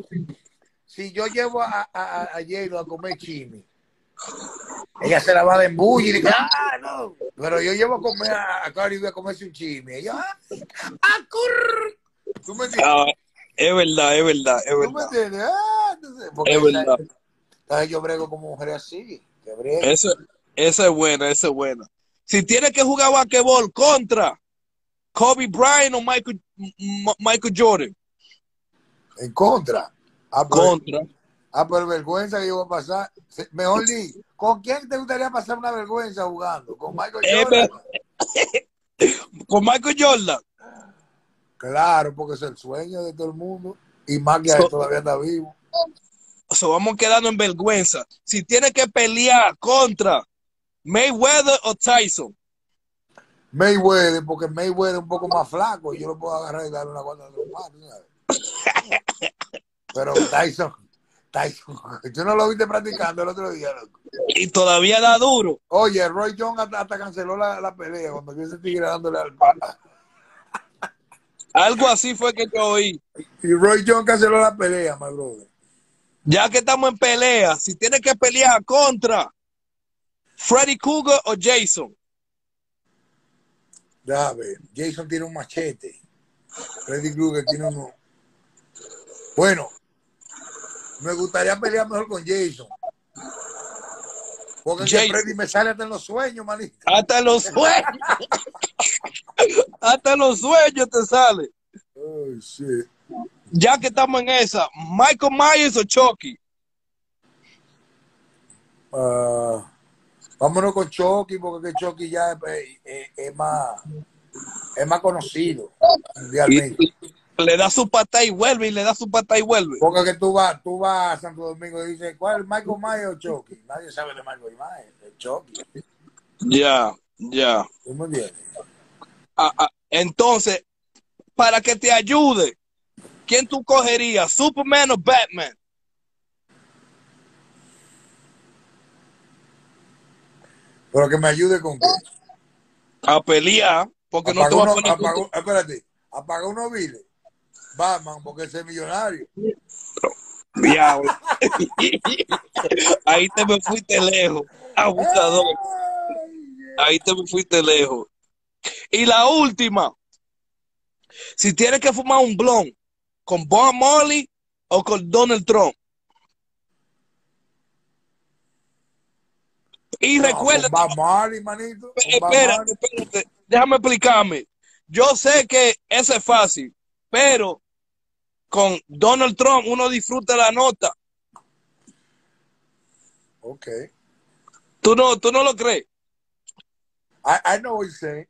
si yo llevo a, a, a, a comer chimi, ella se la va a embullir y dice, ah, no. Pero yo llevo a comer a, a Cardi B a comerse un chimi. Ella, ah, ah, curr. ¿Tú me entiendes? Es verdad, es verdad, es ¿Tú me verdad. entiendes? Ah, entonces, porque Es verdad. entonces yo brego como mujer así. Esa, esa es buena, esa es buena. Si tienes que jugar basquetbol contra Kobe Bryant o Michael, Michael Jordan, En contra. Ah, pero, contra. ah, pero vergüenza que yo voy a pasar. Mejor ni. ¿Con quién te gustaría pasar una vergüenza jugando? ¿Con Michael Eh, Jordan? Con Michael Jordan. Claro, porque es el sueño de todo el mundo. Y más que So- todavía está vivo. So, vamos quedando en vergüenza. Si tiene que pelear contra Mayweather o Tyson. Mayweather, porque Mayweather es un poco más flaco. y Yo lo puedo agarrar y darle una cuanta de trompada, ¿sabes? Pero Tyson, Tyson, tú no lo viste practicando el otro día, loco. Y todavía da duro. Oye, Roy Jones hasta, hasta canceló la, la pelea cuando ese tigre dándole al pana. Algo así fue que yo oí. Y Roy Jones canceló la pelea, my brother. Ya que estamos en pelea, si tiene que pelear contra Freddy Cougar o Jason. Déjame ver. Jason tiene un machete. Freddy Krueger tiene uno. Bueno, me gustaría pelear mejor con Jason. Porque Jason. Freddy me sale hasta en los sueños, manito. Hasta en los sueños. Hasta en los sueños te sale. Shit. Ya que estamos en esa, Michael Myers o Chucky. Ah, vámonos con Chucky, porque que Chucky ya es, es- es más, es más conocido mundialmente. Y- y le da su pata y vuelve, y le da su pata y vuelve. Porque que tú vas, tú vas a Santo Domingo y dices, ¿cuál es Michael Myers o Chucky? Nadie sabe de Michael Myers, es Chucky. Ya, ya. Ah, ah, Entonces, para que te ayude, ¿quién tú cogerías? ¿Superman o Batman? Pero que me ayude con qué. A pelear, porque no te va a poner espérate, apaga unos biles. Batman, porque ese es millonario. Diablo. Ahí te me fuiste lejos, abusador. Ahí te me fuiste lejos. Y la última, si tienes que fumar un blon con Bob Marley o con Donald Trump. Y No, recuerda, Bob Marley, manito. espérate, espérate, déjame explicarme. Yo sé que eso es fácil, pero con Donald Trump uno disfruta la nota. Ok. ¿Tú no, tú no lo crees? I, I know what you're saying.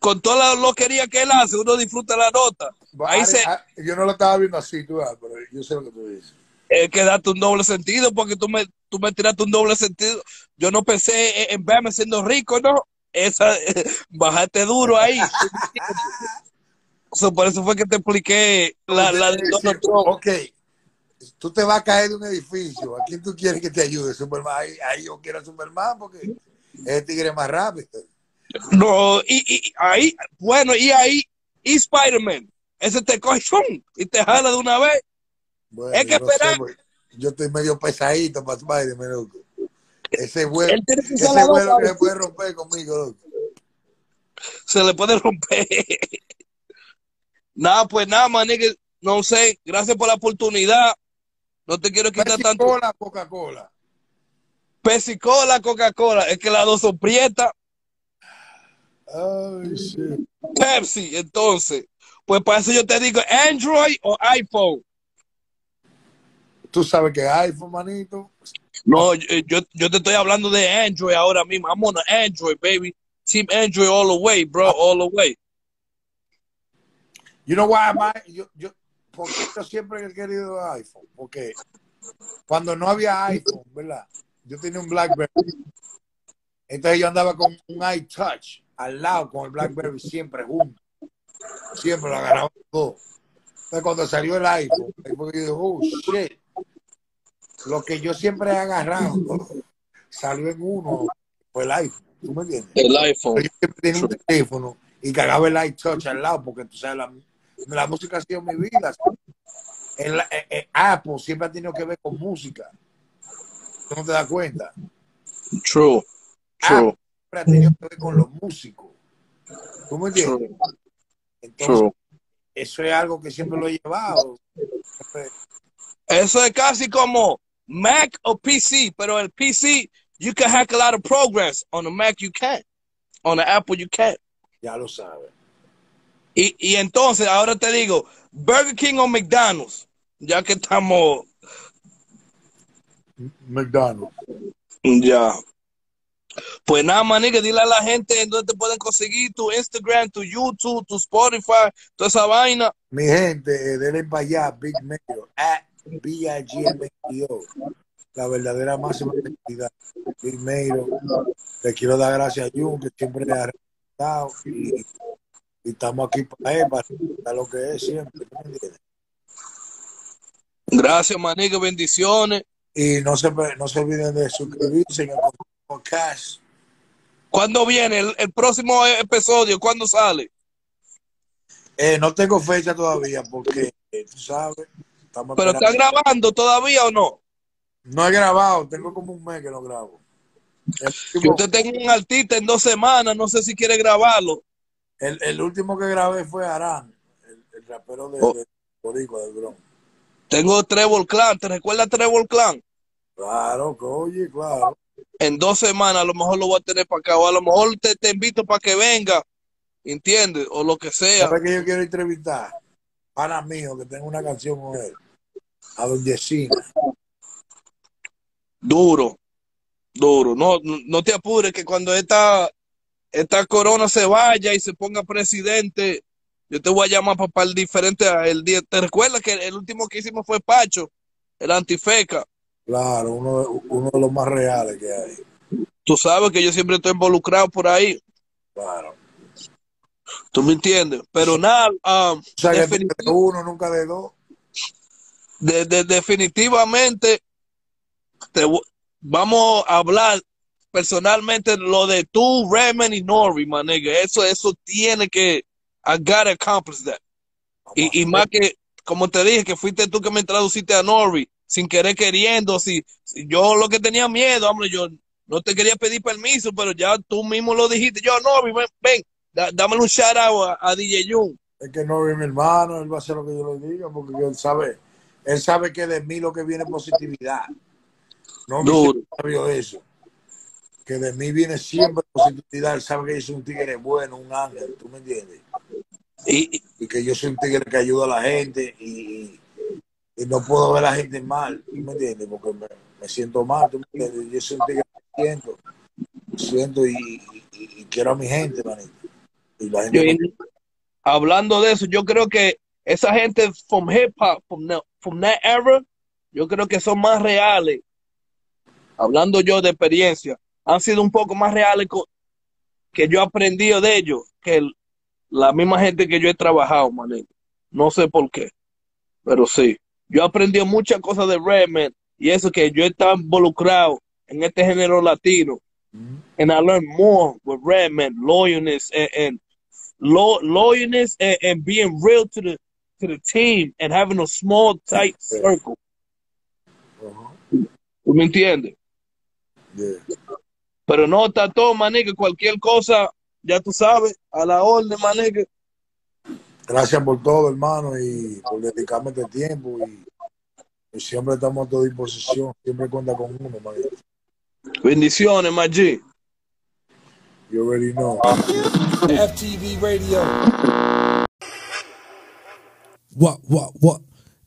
Con toda la loquería que él hace, uno disfruta la nota. but Ahí I- se, I- yo no lo estaba viendo así, tú, pero yo sé lo que tú dices. eh, que darte un doble sentido, porque tú me, tú me tiraste un doble sentido. Yo no pensé en- en verme siendo rico, ¿no? Esa, bajaste duro ahí. Por eso fue que te expliqué la, la de Donald Trump. Ok. Tú te vas a caer de un edificio. ¿A quién tú quieres que te ayude? Superman. Ahí, ahí yo quiero a Superman porque es tigre más rápido. No, y, y- ahí, bueno, y ahí, y Spider-Man. Ese te coge y te jala de una vez. Bueno, Es que no esperar. yo estoy medio pesadito para Spider-Man, loco. Ese vuelo, ese vuelo boca. que se puede romper conmigo, loco. se le puede romper. Nada, pues nada, manique, no sé, gracias por la oportunidad. No te quiero quitar Pepsi tanto. Cola, Coca-Cola. Pepsi Cola, Coca-Cola, es que las dos son prietas. Ay, shit. Pepsi, entonces. Pues para eso yo te digo Android o iPhone. Tú sabes que iPhone, manito. No, yo, yo, yo te estoy hablando de Android ahora mismo. I'm on Android, baby. Team Android all the way, bro, all the way. You know why I- yo, yo, porque yo siempre he querido iPhone, porque cuando no había iPhone, ¿verdad? Yo tenía un BlackBerry. Entonces yo andaba con un iTouch al lado con el BlackBerry siempre junto. Siempre lo agarraba todo. Entonces cuando salió el iPhone, yo dije, oh shit. Lo que yo siempre he agarrado salió en uno, fue el iPhone. ¿Tú me entiendes? El iPhone. Pero yo siempre tenía un teléfono y cagaba el iTouch al lado porque tú sabes, la, la música ha sido mi vida. El, eh, eh, Apple siempre ha tenido que ver con música. ¿Tú no te das cuenta? True. Apple True. siempre ha tenido que ver con los músicos. ¿Tú me entiendes? True. Entonces, True. eso es algo que siempre lo he llevado. Eso es casi como Mac o PC, pero el PC, you can hack a lot of programs. On the Mac, you can't. On the Apple, you can't. Ya lo sabes. Y, y entonces, ahora te digo, Burger King o McDonald's, ya que estamos, McDonald's. ya. Pues nada, maniga, dile a la gente en dónde te pueden conseguir tu Instagram, tu YouTube, tu Spotify, toda esa vaina. Mi gente, eh, denle para allá, Big Mayo, at B-I-G-M-E-O. La verdadera máxima identidad. Big Mayo. Le quiero dar gracias a Jun, que siempre le ha respetado. Y, y estamos aquí para él, para lo que es siempre. Gracias, maniga, bendiciones. Y no se, no se olviden de suscribirse en el podcast. ¿Cuándo viene el, el próximo episodio? ¿Cuándo sale? Eh, no tengo fecha todavía porque, eh, tú sabes, estamos ¿Pero está esperando. grabando todavía o no? No he grabado, tengo como un mes que no grabo. Último, usted tenga un artista en dos semanas, no sé si quiere grabarlo. El, el último que grabé fue Arán, el, el rapero de, Oh. de Boricua, del Bronx. Tengo Trevor Clan, ¿te recuerdas Trevor Clan? Claro, oye, claro. En dos semanas a lo mejor lo voy a tener para acá, o a lo mejor te, te invito para que venga, ¿entiendes? O lo que sea. ¿Sabes que yo quiero entrevistar? Pana mío, que tengo una canción con él. A Don Yesina. Duro, duro. No, no, no te apures que cuando esta, esta corona se vaya y se ponga presidente, yo te voy a llamar para, el diferente el día. ¿Te recuerdas que el último que hicimos fue Pacho, el antifeca? Claro, uno, de- uno de los más reales que hay. Tú sabes que yo siempre estoy involucrado por ahí. Claro. ¿Tú me entiendes? Pero nada, um, O sea, que de uno, nunca de dos. de- de- definitivamente te vamos a hablar personalmente lo de tú, Redman y Nori, man, nigga. Eso, eso tiene que, I gotta accomplish that. Y, y más que, como te dije, que fuiste tú que me traduciste a Nori, sin querer queriendo, si, si yo lo que tenía miedo, hombre, yo no te quería pedir permiso, pero ya tú mismo lo dijiste. Yo, Nori, ven, ven, da- dámele un shout out a, a DJ Jun. Es que no es mi hermano, él va a hacer lo que yo le diga, porque él sabe, él sabe que de mí lo que viene es positividad. No Duro. sabio eso. Que de mí viene siempre positividad. Él sabe que yo soy un tigre bueno, un ángel, ¿tú me entiendes? Y, que yo soy un tigre que ayuda a la gente y, no puedo ver a la gente mal, ¿tú me entiendes? Porque me, me siento mal, ¿tú me entiendes? Yo soy un tigre que siento, siento y, quiero a mi gente, manito. Y la gente Yo- hablando de eso, yo creo que esa gente from hip hop, from, the- from that era, yo creo que son más reales. Hablando yo de experiencia, han sido un poco más reales que yo he aprendido de ellos que el- la misma gente que yo he trabajado, manito. No sé por qué, pero sí. Yo he aprendido muchas cosas de Redman y eso que yo estaba involucrado en este género latino. Ujú. And I learned more with Redman, loyalness and, and lo- loyalness and, and being real to the to the team and having a small tight circle. Ujú. ¿Tú me entiendes? Yeah. Pero no está todo, manica. Cualquier cosa, ya tú sabes, a la orden, manica. Gracias por todo, hermano, y por dedicarme este tiempo. Y, y siempre estamos a tu disposición. Siempre cuenta con uno, manito. Bendiciones, Maggi. You already know. FTV Radio. What, what, what?